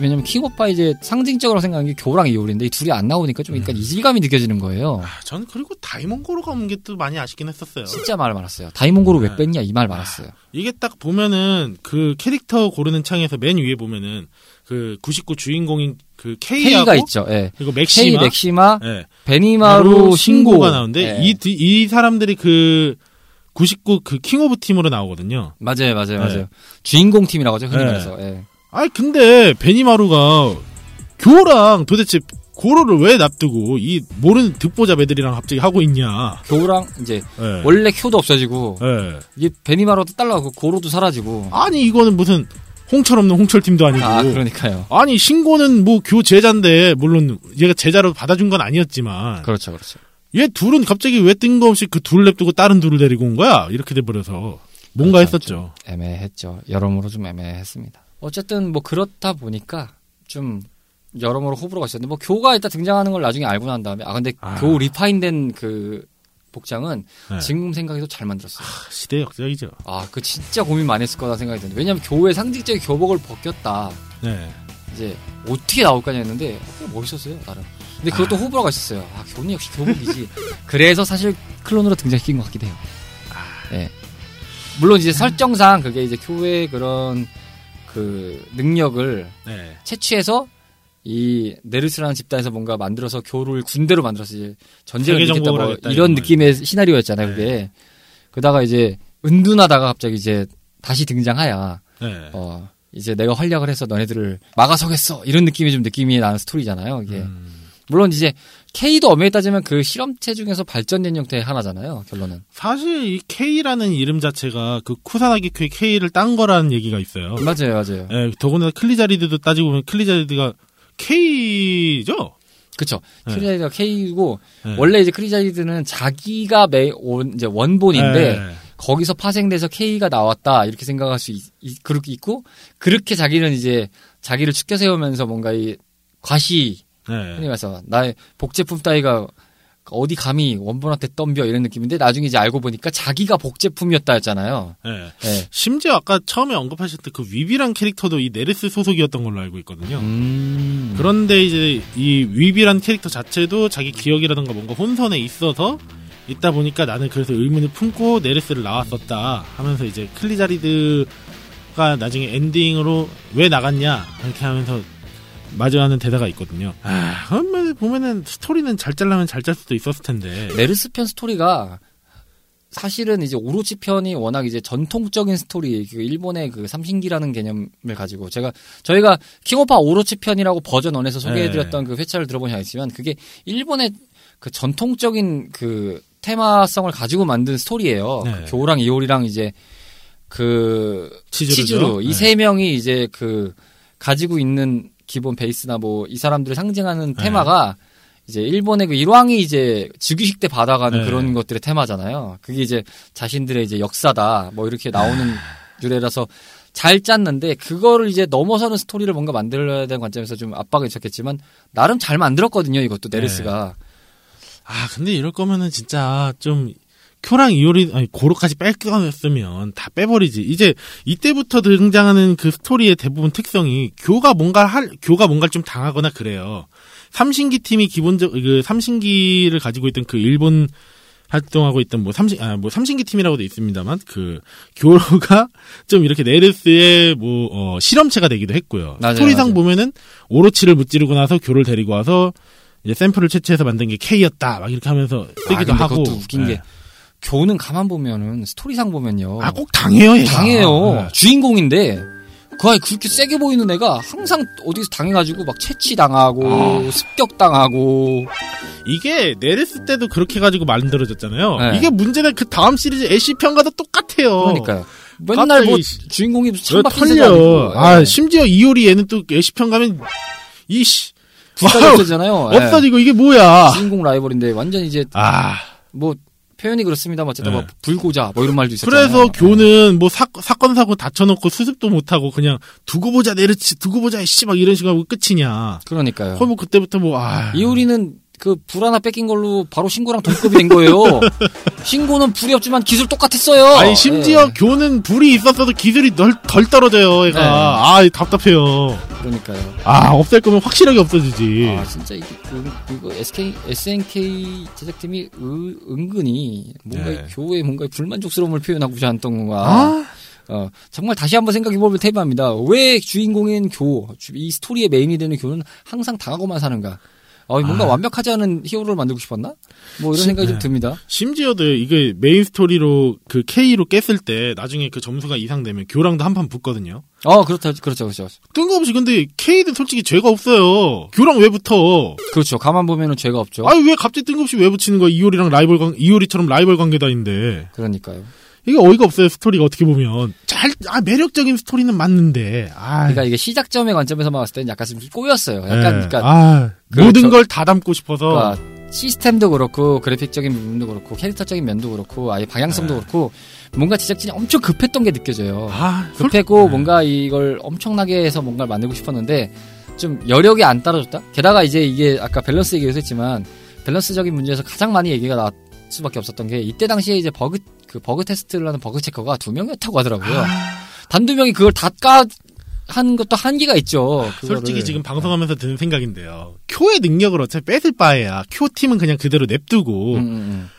왜냐면 킹오파 이제 상징적으로 생각하는 게 교랑 이오린데 이 둘이 안 나오니까 좀 약간 이질감이 느껴지는 거예요. 아, 저는 그리고 다이몬 고로가 없는 게 또 많이 아쉽긴 했었어요. 진짜 말 많았어요. 다이몬 고로 왜 네. 뺐냐 이 말 많았어요. 이게 딱 보면은 그 캐릭터 고르는 창에서 맨 위에 보면은 그 99 주인공인 그 K하고 K가 있죠. 예. 그리고 K 맥시마, 맥시마, 예. 베니마루 신고 신고가 나오는데 예. 이, 사람들이 그 99 그 킹 오브 팀으로 나오거든요. 맞아요, 맞아요, 네. 맞아요. 주인공 팀이라고 하죠 흔히 네. 말해서. 예. 아니 근데 베니마루가 교랑 도대체 고로를 왜 놔두고 이 모르는 듣보잡 애들이랑 갑자기 하고 있냐. 교랑 이제 예. 원래 큐도 없어지고 예. 이게 베니마루도 딸라고 고로도 사라지고. 아니 이거는 무슨 홍철 없는 홍철 팀도 아니고 아 그러니까요. 아니 신고는 뭐 교 제자인데 물론 얘가 제자로 받아준 건 아니었지만 그렇죠, 그렇죠. 얘 둘은 갑자기 왜 뜬금없이 그 둘 냅두고 다른 둘을 데리고 온 거야 이렇게 돼버려서 뭔가 그렇죠, 했었죠. 애매했죠. 여러모로 좀 애매했습니다. 어쨌든 뭐 그렇다 보니까 좀 여러모로 호불호가 있었는데 뭐 교가 일단 등장하는 걸 나중에 알고 난 다음에 아 근데 아. 교 리파인된 그 복장은 네. 지금 생각해도 잘 만들었어요. 시대 역적이죠. 아, 그 진짜 고민 많이 했을 거다 생각이 드는데 왜냐면 교회 상징적인 교복을 벗겼다. 네. 이제 어떻게 나올 거냐 했는데 멋있었어요, 나름. 근데 그것도 호불호가 있었어요. 아, 교는 역시 교복이지. 그래서 사실 클론으로 등장시킨 것 같기도 해요. 예. 물론 이제 설정상 그게 이제 교회의 그런 그 능력을 네. 채취해서 이 네르스라는 집단에서 뭔가 만들어서 교를 군대로 만들어서 이제 전쟁을 일으켰다 뭐 이런 느낌의 시나리오였잖아요, 네. 그게. 그러다가 이제 은둔하다가 갑자기 이제 다시 등장하야 네. 어 이제 내가 활약을 해서 너네들을 막아서겠어 이런 느낌이 좀 느낌이 나는 스토리잖아요. 이게 음. 물론 이제 K도 엄밀히 따지면 그 실험체 중에서 발전된 형태의 하나잖아요. 결론은 사실 이 K라는 이름 자체가 그 쿠사나기 쿄의 K를 딴 거라는 얘기가 있어요. 맞아요, 맞아요. 예, 더구나 클리자리드도 따지고 보면 클리자리드가 K죠? 그쵸. 네. 크리자이드가 K고 네. 원래 이제 크리자이드는 자기가 매 온, 이제 원본인데 네. 거기서 파생돼서 K가 나왔다 이렇게 생각할 수 있, 있- 그렇게 있고 그렇게 자기는 이제 자기를 추켜세우면서 뭔가 이 과시 네. 흔히 말해서 나의 복제품 따위가 어디 감히 원본한테 덤벼 이런 느낌인데 나중에 이제 알고 보니까 자기가 복제품이었다 했잖아요. 예. 예. 심지어 아까 처음에 언급하셨던 그 위비란 캐릭터도 이 네르스 소속이었던 걸로 알고 있거든요. 음. 그런데 이제 이 위비란 캐릭터 자체도 자기 기억이라던가 뭔가 혼선에 있어서 있다 보니까 나는 그래서 의문을 품고 네르스를 나왔었다 하면서 이제 클리자리드가 나중에 엔딩으로 왜 나갔냐 이렇게 하면서 마주하는 대사가 있거든요. 아, 그러면 보면은 스토리는 잘 짤라면 잘 짤 수도 있었을 텐데. 네스츠 편 스토리가 사실은 이제 오로치 편이 워낙 이제 전통적인 스토리, 그 일본의 그 삼신기라는 개념을 가지고 제가 저희가 킹오파 오로치 편이라고 버전 1에서 소개해드렸던 그 회차를 들어보니 알겠지만 그게 일본의 그 전통적인 그 테마성을 가지고 만든 스토리예요. 네. 그 교랑 이오리랑 이제 그? 치즈루 네. 이 세 명이 이제 그 가지고 있는 기본 베이스나 뭐 이 사람들을 상징하는 네. 테마가 이제 일본의 그 일왕이 이제 즉위식 때 받아가는 네. 그런 것들의 테마잖아요. 그게 이제 자신들의 이제 역사다 뭐 이렇게 나오는 유래라서 잘 짰는데 그거를 이제 넘어서는 스토리를 뭔가 만들어야 되는 관점에서 좀 압박이 있었겠지만 나름 잘 만들었거든요. 이것도 네르스가 아, 근데 이럴 거면은 진짜 좀 쿄랑 이오리 아니 고로까지 뺄 거였으면 다 빼버리지. 이제 이때부터 등장하는 그 스토리의 대부분 특성이 교가 뭔가 할 교가 뭔가를 좀 당하거나 그래요. 삼신기 팀이 기본적 그 삼신기를 가지고 있던 그 일본 활동하고 있던 뭐 삼신 아 뭐 삼신기 팀이라고도 있습니다만 그 교가 *laughs* 좀 이렇게 네르스의 뭐 어, 실험체가 되기도 했고요. 맞아요, 스토리상 맞아요. 보면은 오로치를 무찌르고 나서 교를 데리고 와서 이제 샘플을 채취해서 만든 게 K였다 막 이렇게 하면서 쓰기도 아, 하고 웃긴 게 교는 가만 보면은 스토리상 보면요. 아 꼭 당해요 얘가 당해요. 네. 주인공인데 그 아이 그렇게 세게 보이는 애가 항상 어디서 당해가지고 막 채취 당하고 아. 습격 당하고 이게 네르스 때도 그렇게 가지고 만들어졌잖아요 네. 이게 문제는 그 다음 시리즈 애쉬 편과도 똑같아요 그러니까요. 맨날 뭐 주인공이 무슨 왜 창밖 인사도 털려 아 예. 심지어 이효리 얘는 또 애쉬 편 가면 이씨. 예. 없어지고 이게 뭐야 주인공 라이벌인데 완전 이제 아 뭐 표현이 그렇습니다만 어쨌든 네. 뭐 불고자 뭐 이런 말도 있었잖아요. 그래서 교는 뭐 사, 사건 사고 다쳐놓고 수습도 못하고 그냥 두고 보자 내르치 두고 보자 씨막 이런 식으로 하고 끝이냐 그러니까요. 거의 뭐 그때부터 뭐 아 이효리는 그불 하나 뺏긴 걸로 바로 신고랑 동급이 된 거예요. *laughs* 신고는 불이 없지만 기술 똑같았어요. 아니 심지어 예. 교는 불이 있었어도 기술이 덜, 덜 떨어져요 얘가 네. 아 답답해요 그러니까요. 아 없앨 거면 확실하게 없어지지 아 진짜 이게 그- 이거 SK SNK 제작팀이 으- 은근히 뭔가 네. 교에 뭔가 불만족스러움을 표현하고자 했던 건가. 아 어, 정말 다시 한번 생각해볼 테마입니다. 왜 주인공인 교, 주- 이 스토리의 메인이 되는 교는 항상 당하고만 사는가? 어, 뭔가 아. 완벽하지 않은 히어로를 만들고 싶었나? 뭐 이런 생각이 좀 네. 듭니다. 심지어도 이게 메인 스토리로 그 K로 깼을 때 나중에 그 점수가 이상 되면 교랑도 한 판 붙거든요 어, 그렇다, 그렇죠, 그렇죠. 뜬금없이 근데 K는 솔직히 죄가 없어요 교랑 왜 붙어 그렇죠. 가만 보면은 죄가 없죠. 아니 왜 갑자기 뜬금없이 왜 붙이는 거야 이효리랑 라이벌 관 이효리처럼 라이벌 관계다인데 그러니까요. 이게 어이가 없어요 스토리가 어떻게 보면 잘 아 매력적인 스토리는 맞는데 아 그러니까 이게 시작점의 관점에서 봤을 때는 약간 좀 꼬였어요. 약간, 예. 그러니까 아, 그 모든 저- 걸다 담고 싶어서 그러니까 시스템도 그렇고 그래픽적인 부분도 그렇고 캐릭터적인 면도 그렇고 아예 방향성도 그렇고 뭔가 제작진이 엄청 급했던 게 느껴져요. 네. 아 솔- 급했고 네. 뭔가 이걸 엄청나게 해서 뭔가를 만들고 싶었는데 좀 여력이 안 따라줬다. 게다가 이제 이게 아까 밸런스 얘기도 했지만 밸런스적인 문제에서 가장 많이 얘기가 나왔 수밖에 없었던 게 이때 당시에 이제 버그 그 버그 테스트를 하는 버그 checker가 두 명이었다고 하더라고요. 아. 단 두 명이 그걸 다 까 한 것도 한계가 있죠. 그거를. 솔직히 지금 방송하면서 드는 생각인데요. 쿄의 능력을 어차피 뺏을 바에야 쿄 팀은 그냥 그대로 냅두고 음, 음, 음.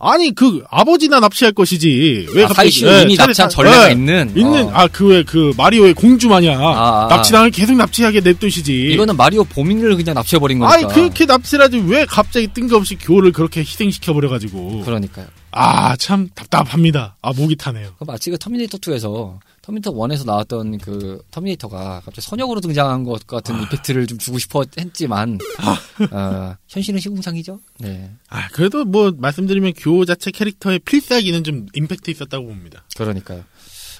아니 그 아버지나 납치할 것이지 왜 아, 사이슈 예, 이미 납치한 사- 전례가 예, 있는 있는 어. 아 그 왜 그 마리오의 공주 마냥 아, 아. 납치당을 계속 납치하게 냅두시지. 이거는 마리오 본인을 그냥 납치해버린 거니까. 아니 그렇게 납치하지 왜 갑자기 뜬금없이 교를 그렇게 희생시켜 버려가지고 그러니까요. 아 참 답답합니다. 아 목이 타네요. 그 마치 그 터미네이터 2에서 터미네이터 1에서 나왔던 그 터미네이터가 갑자기 선역으로 등장한 것 같은 아. effect를 좀 주고 싶어 했지만 어, 현실은 시궁상이죠. 네, 아 그래도 뭐 말씀드리면 교 자체 캐릭터의 필살기는 좀 임팩트 있었다고 봅니다. 그러니까요.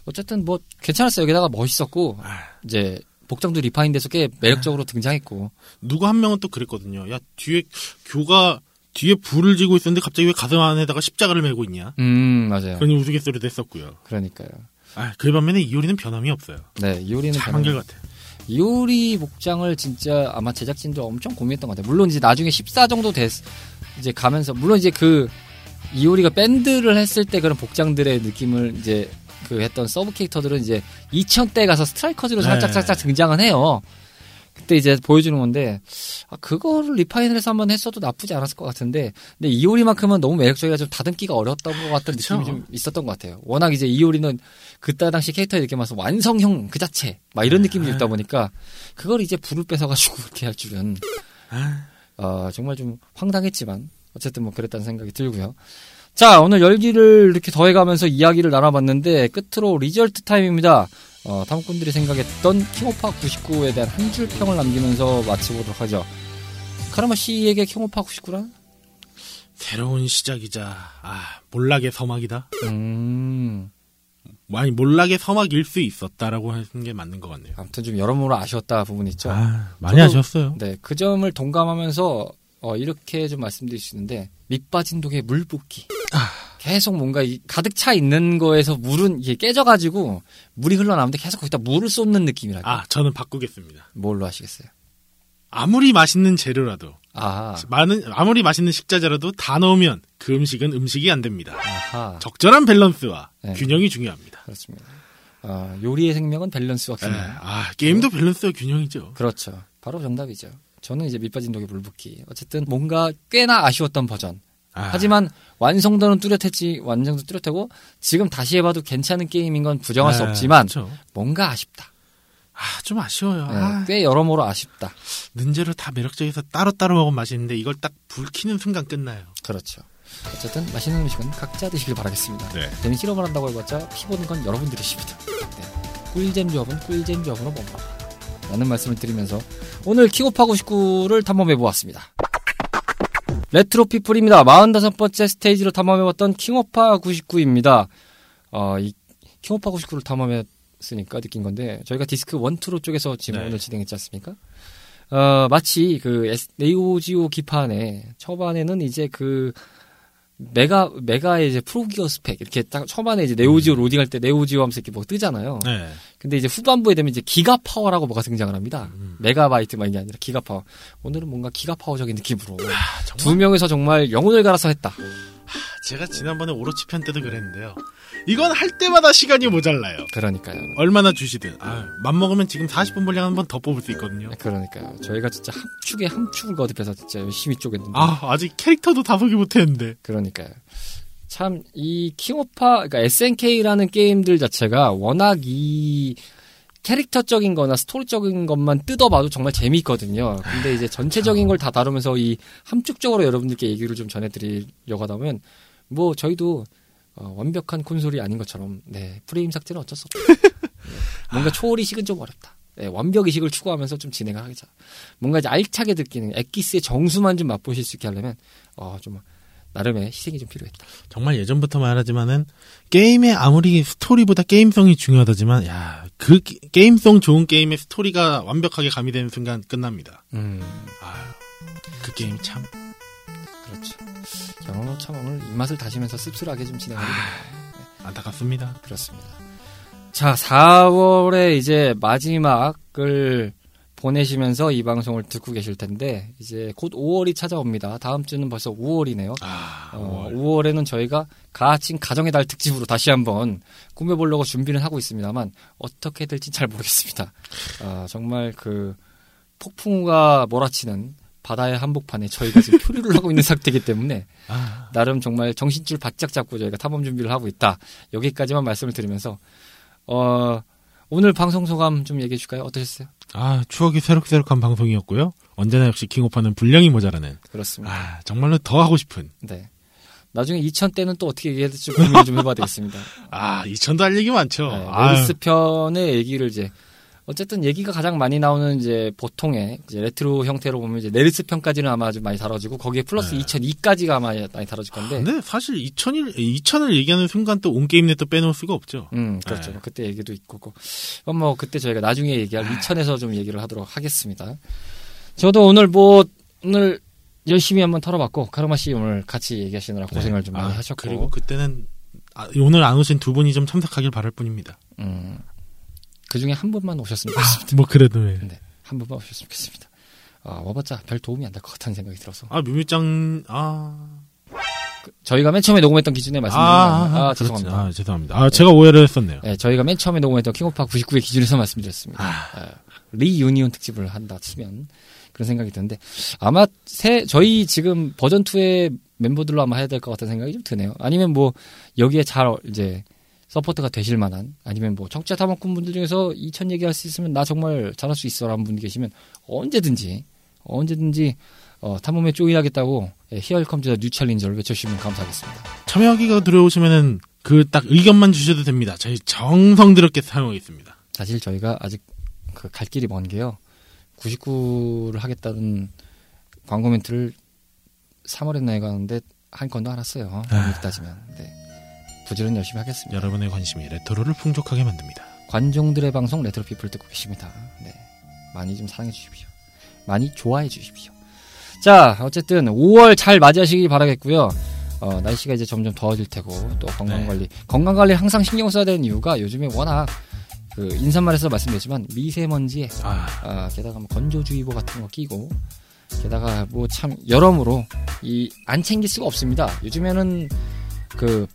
어쨌든 뭐 괜찮았어요. 게다가 멋있었고 아. 이제 복장도 리파인돼서 꽤 매력적으로 등장했고 누구 한 명은 또 그랬거든요. 야 뒤에 교가 뒤에 불을 지고 있었는데 갑자기 왜 가슴 안에다가 십자가를 메고 있냐? 음 맞아요. 그런 우스갯소리도 했었고요. 그러니까요. 아, 그 반면에 이효리는 변함이 없어요. 네 이효리는 참 변함이- 한결 같아요. 이오리 복장을 진짜 아마 제작진도 엄청 고민했던 것 같아요. 물론 이제 나중에 14 정도 됐, 이제 가면서 물론 이제 그 이오리가 밴드를 했을 때 그런 복장들의 느낌을 이제 그 했던 sub 캐릭터들은 이제 2000대 가서 스트라이커즈로 살짝 네. 살짝 등장은 해요. 그때 이제 보여주는 건데 아, 그거를 refine을 해서 한번 했어도 나쁘지 않았을 것 같은데 근데 이오리만큼은 너무 매력적이라 좀 다듬기가 어려웠던 것 같은 그쵸. 느낌이 좀 있었던 것 같아요. 워낙 이제 이오리는 그때 당시 캐릭터에 느껴면서 완성형 그 자체 막 이런 느낌이 네. 있다 보니까 그걸 이제 불을 뺏어가지고 그렇게 할 줄은 아, 어, 정말 좀 황당했지만 어쨌든 뭐 그랬다는 생각이 들고요. 자 오늘 열기를 이렇게 더해가면서 이야기를 나눠봤는데 끝으로 result time입니다. 어, 탐꾼들이 생각했던 킹오파 99에 대한 한 줄 평을 남기면서 마쳐보도록 하죠. 카르마 씨에게 킹오파 99란? 새로운 시작이자 아 몰락의 서막이다. 음, 아니 몰락의 서막일 수 있었다라고 하는 게 맞는 것 같네요. 아무튼 좀 여러모로 아쉬웠다 부분이 있죠. 아 많이 아쉬웠어요. 네, 그 점을 동감하면서 어, 이렇게 좀 말씀드릴 수 있는데 밑빠진 독에 물 붓기. 계속 뭔가 이- 가득 차 있는 거에서 물은 이게 깨져가지고 물이 흘러나오는데 계속 거기다 물을 쏟는 느낌이랄까. 아 저는 바꾸겠습니다. 뭘로 하시겠어요? 아무리 맛있는 재료라도 아, 많은 아무리 맛있는 식자재라도 다 넣으면 그 음식은 음식이 안 됩니다. 아하, 적절한 밸런스와 네. 균형이 중요합니다. 그렇습니다. 아, 요리의 생명은 밸런스와 예, 균형. 아 게임도 밸런스와 균형이죠. 그렇죠. 바로 정답이죠. 저는 이제 밑빠진 독에 물 붓기. 어쨌든 뭔가 꽤나 아쉬웠던 버전. 아, 하지만 완성도는 뚜렷했지 완성도 뚜렷하고 지금 다시 해봐도 괜찮은 게임인 건 부정할 수 예, 없지만 그렇죠. 뭔가 아쉽다. 아, 좀 아쉬워요. 네, 아, 꽤 여러모로 아쉽다. 는 재료 다 매력적이어서 따로따로 먹으면 맛있는데 이걸 딱 불 켜는 순간 끝나요. 그렇죠. 어쨌든 맛있는 음식은 각자 드시길 바라겠습니다. 네. 괜히 실험을 한다고 해봤자 피 보는 건 여러분들이십니다. 네. 꿀잼 조합은 꿀잼 조합으로 먹어라. 라는 말씀을 드리면서 오늘 킹오파 99를 탐험해 보았습니다. 레트로 피플입니다. 45번째 스테이지로 탐험해봤던 킹오파 99입니다. 어, 이 킹오파 99를 탐험했으니까 느낀 건데, 저희가 디스크 1, 2로 쪽에서 지금 네. 오늘 진행했지 않습니까? 어, 마치 그 에스- 네오지오 기판에 초반에는 이제 그 mega mega의 이제 pro gear spec 이렇게 딱 초반에 이제 네오지오 로딩할 때 네오지오 하면서 이렇게 뭐 뜨잖아요. 네. 근데 이제 후반부에 되면 이제 giga power라고 뭐가 등장을 합니다. 음. 메가바이트만 이게 아니라 giga power. 오늘은 뭔가 giga power적인 느낌으로 아, 두 정말 명에서 정말 영혼을 갈아서 했다. 제가 지난번에 오로치 편 때도 그랬는데요. 이건 할 때마다 시간이 모자라요. 그러니까요. 얼마나 주시든. 아, 맘먹으면 지금 40분 분량 한 번 더 뽑을 수 있거든요. 그러니까요. 저희가 진짜 함축에 함축을 거듭해서 진짜 열심히 쪼갰는데. 아, 아직 캐릭터도 다 소개 못했는데. 그러니까요. 참 이 킹오파 그러니까 SNK라는 게임들 자체가 워낙 이 캐릭터적인 거나 스토리적인 것만 뜯어봐도 정말 재미있거든요. 근데 이제 전체적인 걸 다 다루면서 이 함축적으로 여러분들께 얘기를 좀 전해드리려고 하다 보면 뭐 저희도 어, 완벽한 콘솔이 아닌 것처럼 네 프레임 삭제는 어쩔 수 없다. 네, *laughs* 뭔가 초월 이식은 좀 어렵다. 네, 완벽 이식을 추구하면서 좀 진행을 하자. 뭔가 이제 알차게 느끼는 엑기스의 정수만 좀 맛보실 수 있게 하려면 어, 좀 나름의 희생이 좀 필요했다. 정말 예전부터 말하지만은 게임의 아무리 스토리보다 게임성이 중요하다지만 야, 그 게- 게임성 좋은 게임의 스토리가 완벽하게 가미되는 순간 끝납니다. 음, 아유, 그 게임 참 그렇죠. 영어로 참 오늘 입맛을 다시면서 씁쓸하게 좀 진행하게 됩니다. 안타깝습니다. 그렇습니다. 자, 4월에 이제 마지막을 보내시면서 이 방송을 듣고 계실 텐데 이제 곧 5월이 찾아옵니다. 다음 주는 벌써 5월이네요. 아, 어, 5월. 5월에는 저희가 가칭 가정의 달 특집으로 다시 한번 꾸며보려고 준비는 하고 있습니다만 어떻게 될지 잘 모르겠습니다. 아, 정말 그 폭풍우가 몰아치는 바다의 한복판에 저희가 지금 표류를 하고 있는 *laughs* 상태이기 때문에 아, 나름 정말 정신줄 바짝 잡고 저희가 탐험 준비를 하고 있다. 여기까지만 말씀을 드리면서 어, 오늘 방송 소감 좀 얘기해 줄까요? 어떠셨어요? 아, 추억이 새록새록한 방송이었고요. 언제나 역시 킹오파는 분량이 모자라는. 그렇습니다. 아, 정말로 더 하고 싶은. 네. 나중에 2000 때는 또 어떻게 얘기해야 될지 고민을 좀 해봐야 되겠습니다. 아, 2000도 할 얘기 많죠. 네, 아, 네스츠 편의 얘기를 이제 어쨌든 얘기가 가장 많이 나오는 이제 보통의 이제 레트로 형태로 보면 이제 네스츠 편까지는 아마 좀 많이 다뤄지고 거기에 플러스 네. 2002까지가 아마 많이 다뤄질 건데. 근데 사실 2000일, 2000을 얘기하는 순간 또 온게임넷도 빼놓을 수가 없죠. 음, 그렇죠. 네. 그때 얘기도 있고, 그, 그건 뭐, 그때 저희가 나중에 얘기할 2000에서 좀 얘기를 하도록 하겠습니다. 저도 오늘 뭐, 오늘 열심히 한번 털어봤고, 카르마 씨 오늘 같이 얘기하시느라 고생을 좀 많이 아, 하셨고, 그리고 그때는 아, 오늘 안 오신 두 분이 좀 참석하길 바랄 뿐입니다. 음, 그 중에 한 분만 오셨으면 좋겠습니다. 뭐 그래도 예. 네, 한 분만 오셨으면 좋겠습니다. 아, 와봤자 별 도움이 안 될 것 같다는 생각이 들어서. 아, 묘묘짱, 아. 저희가 맨 처음에 녹음했던 기준에 말씀드린 아, 아, 아, 아, 죄송합니다. 아, 죄송합니다. 아, 제가 오해를 했었네요. 네, 저희가 맨 처음에 녹음했던 킹오파 99의 기준에서 말씀드렸습니다. 아. 아, reunion 특집을 한다 치면 그런 생각이 드는데 아마 새 저희 지금 버전 2의 멤버들로 아마 해야 될 것 같은 생각이 좀 드네요. 아니면 뭐 여기에 잘 이제 support가 되실 만한 아니면 뭐 청취자 탐험꾼 분들 중에서 2000 얘기할 수 있으면 나 정말 잘할 수 있어 라는 분 계시면 언제든지 언제든지 어, 탐험에 join하겠다고 예, here comes a new challenger를 외쳐주시면 감사하겠습니다. 참여하기가 들어오시면은 그 딱 의견만 주셔도 됩니다. 저희 정성스럽게 사용하겠습니다. 사실 저희가 아직 그 갈 길이 먼 게요. 99를 하겠다는 광고 멘트를 3월에 나가는데 한 건도 안 왔어요. 이렇게 따지면. 네. 부지런 열심히 하겠습니다. 여러분의 관심이 레트로를 풍족하게 만듭니다. 관종들의 방송 레트로 피플 듣고 계십니다. 네. 많이 좀 사랑해 주십시오. 많이 좋아해 주십시오. 자, 어쨌든 5월 잘 맞이하시기 바라겠고요. 어, 날씨가 이제 점점 더워질 테고 또 건강 관리, 건강 관리 항상 신경 써야 되는 이유가 요즘에 워낙 그 인사말에서 말씀드렸지만 미세먼지에 아, 아, 게다가 뭐 건조주의보 같은 거 끼고 게다가 뭐 참 여러모로 이 안 챙길 수가 없습니다. 요즘에는 그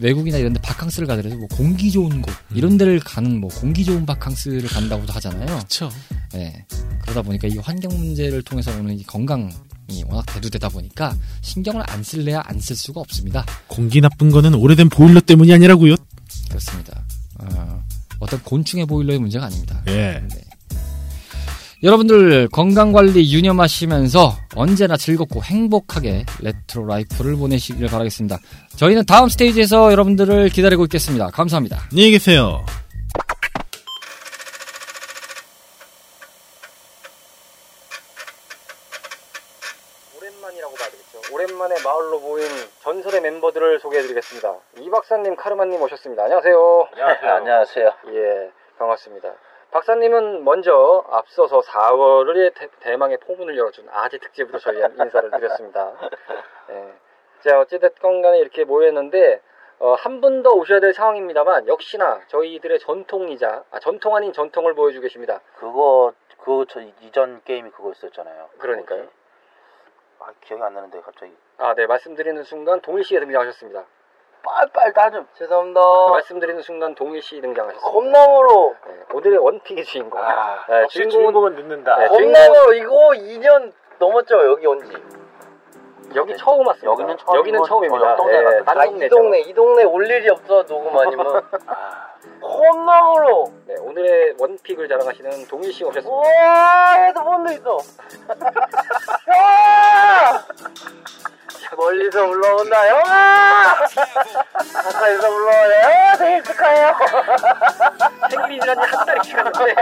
외국이나 이런 데 바캉스를 가더라도 뭐 공기 좋은 곳 이런 데를 가는 뭐 공기 좋은 바캉스를 간다고도 하잖아요. 그쵸. 예. 그러다 보니까 이 환경 문제를 통해서 오는 이 건강이 워낙 대두되다 보니까 신경을 안 쓸래야 안 쓸 수가 없습니다. 공기 나쁜 거는 오래된 보일러 때문이 아니라고요. 그렇습니다. 어, 어떤 곤충의 보일러의 문제가 아닙니다. 예. 네. 여러분들 건강관리 유념하시면서 언제나 즐겁고 행복하게 retro life를 보내시길 바라겠습니다. 저희는 다음 스테이지에서 여러분들을 기다리고 있겠습니다. 감사합니다. 안녕히 계세요. 오랜만이라고 봐야 되겠죠. 오랜만에 마을로 모인 전설의 멤버들을 소개해드리겠습니다. 이 박사님, 카르마님 오셨습니다. 안녕하세요. 안녕하세요. 안녕하세요. 예, 반갑습니다. 박사님은 먼저 앞서서 4월에 대, 망의 포문을 열어준 아재 특집으로 저희 *laughs* 인사를 드렸습니다. 예. 자, 어찌됐건 간에 이렇게 모였는데, 어, 한 분 더 오셔야 될 상황입니다만, 역시나 저희들의 전통이자, 아, 전통 아닌 전통을 보여주고 계십니다. 그거 그거 저 이전 게임이 그거 있었잖아요. 그러니까요. 뭐지? 아 기억이 안 나는데 갑자기 아, 네, 말씀드리는 순간 동일 씨가 등장하셨습니다. 빨빨 따좀 죄송합니다. 말씀드리는 순간 동일 씨 등장하셨습니다. 겁나무로 네, 오늘의 원픽의 주인공. 아, 네, 역시 주인공은- 주인공은 늦는다. 네, 겁나무로 이거 2년 넘었죠 여기 온지. 여기 처음 왔습니다. 여기는 처음이고, 여기는 처음입니다. 어, 동네 네, 아. 이 동네 이 동네 올 일이 없어 녹음 아니면. *laughs* 겁나무로. 네, 오늘의 원픽을 자랑하시는 동일 씨 오셨습니다. 와 헤드폰도 있어. *laughs* 야! 멀리서 올라온다 형아. 가까이서 올라와요. 생일 축하해요. 생일이라니 한 달이 지났는데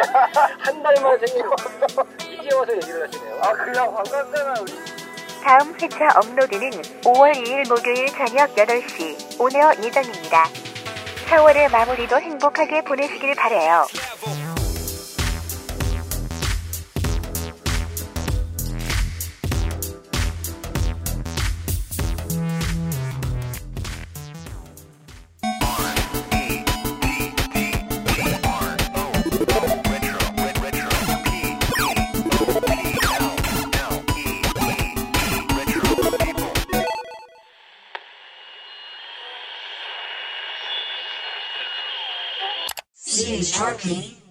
한 달만 생일로 이제 와서 얘기를 하시네요. 아 그냥 반갑잖아 우리. 다음 회차 업로드는 5월 2일 목요일 저녁 8시 오네어 예정입니다. 4월의 마무리도 행복하게 보내시길 바래요. King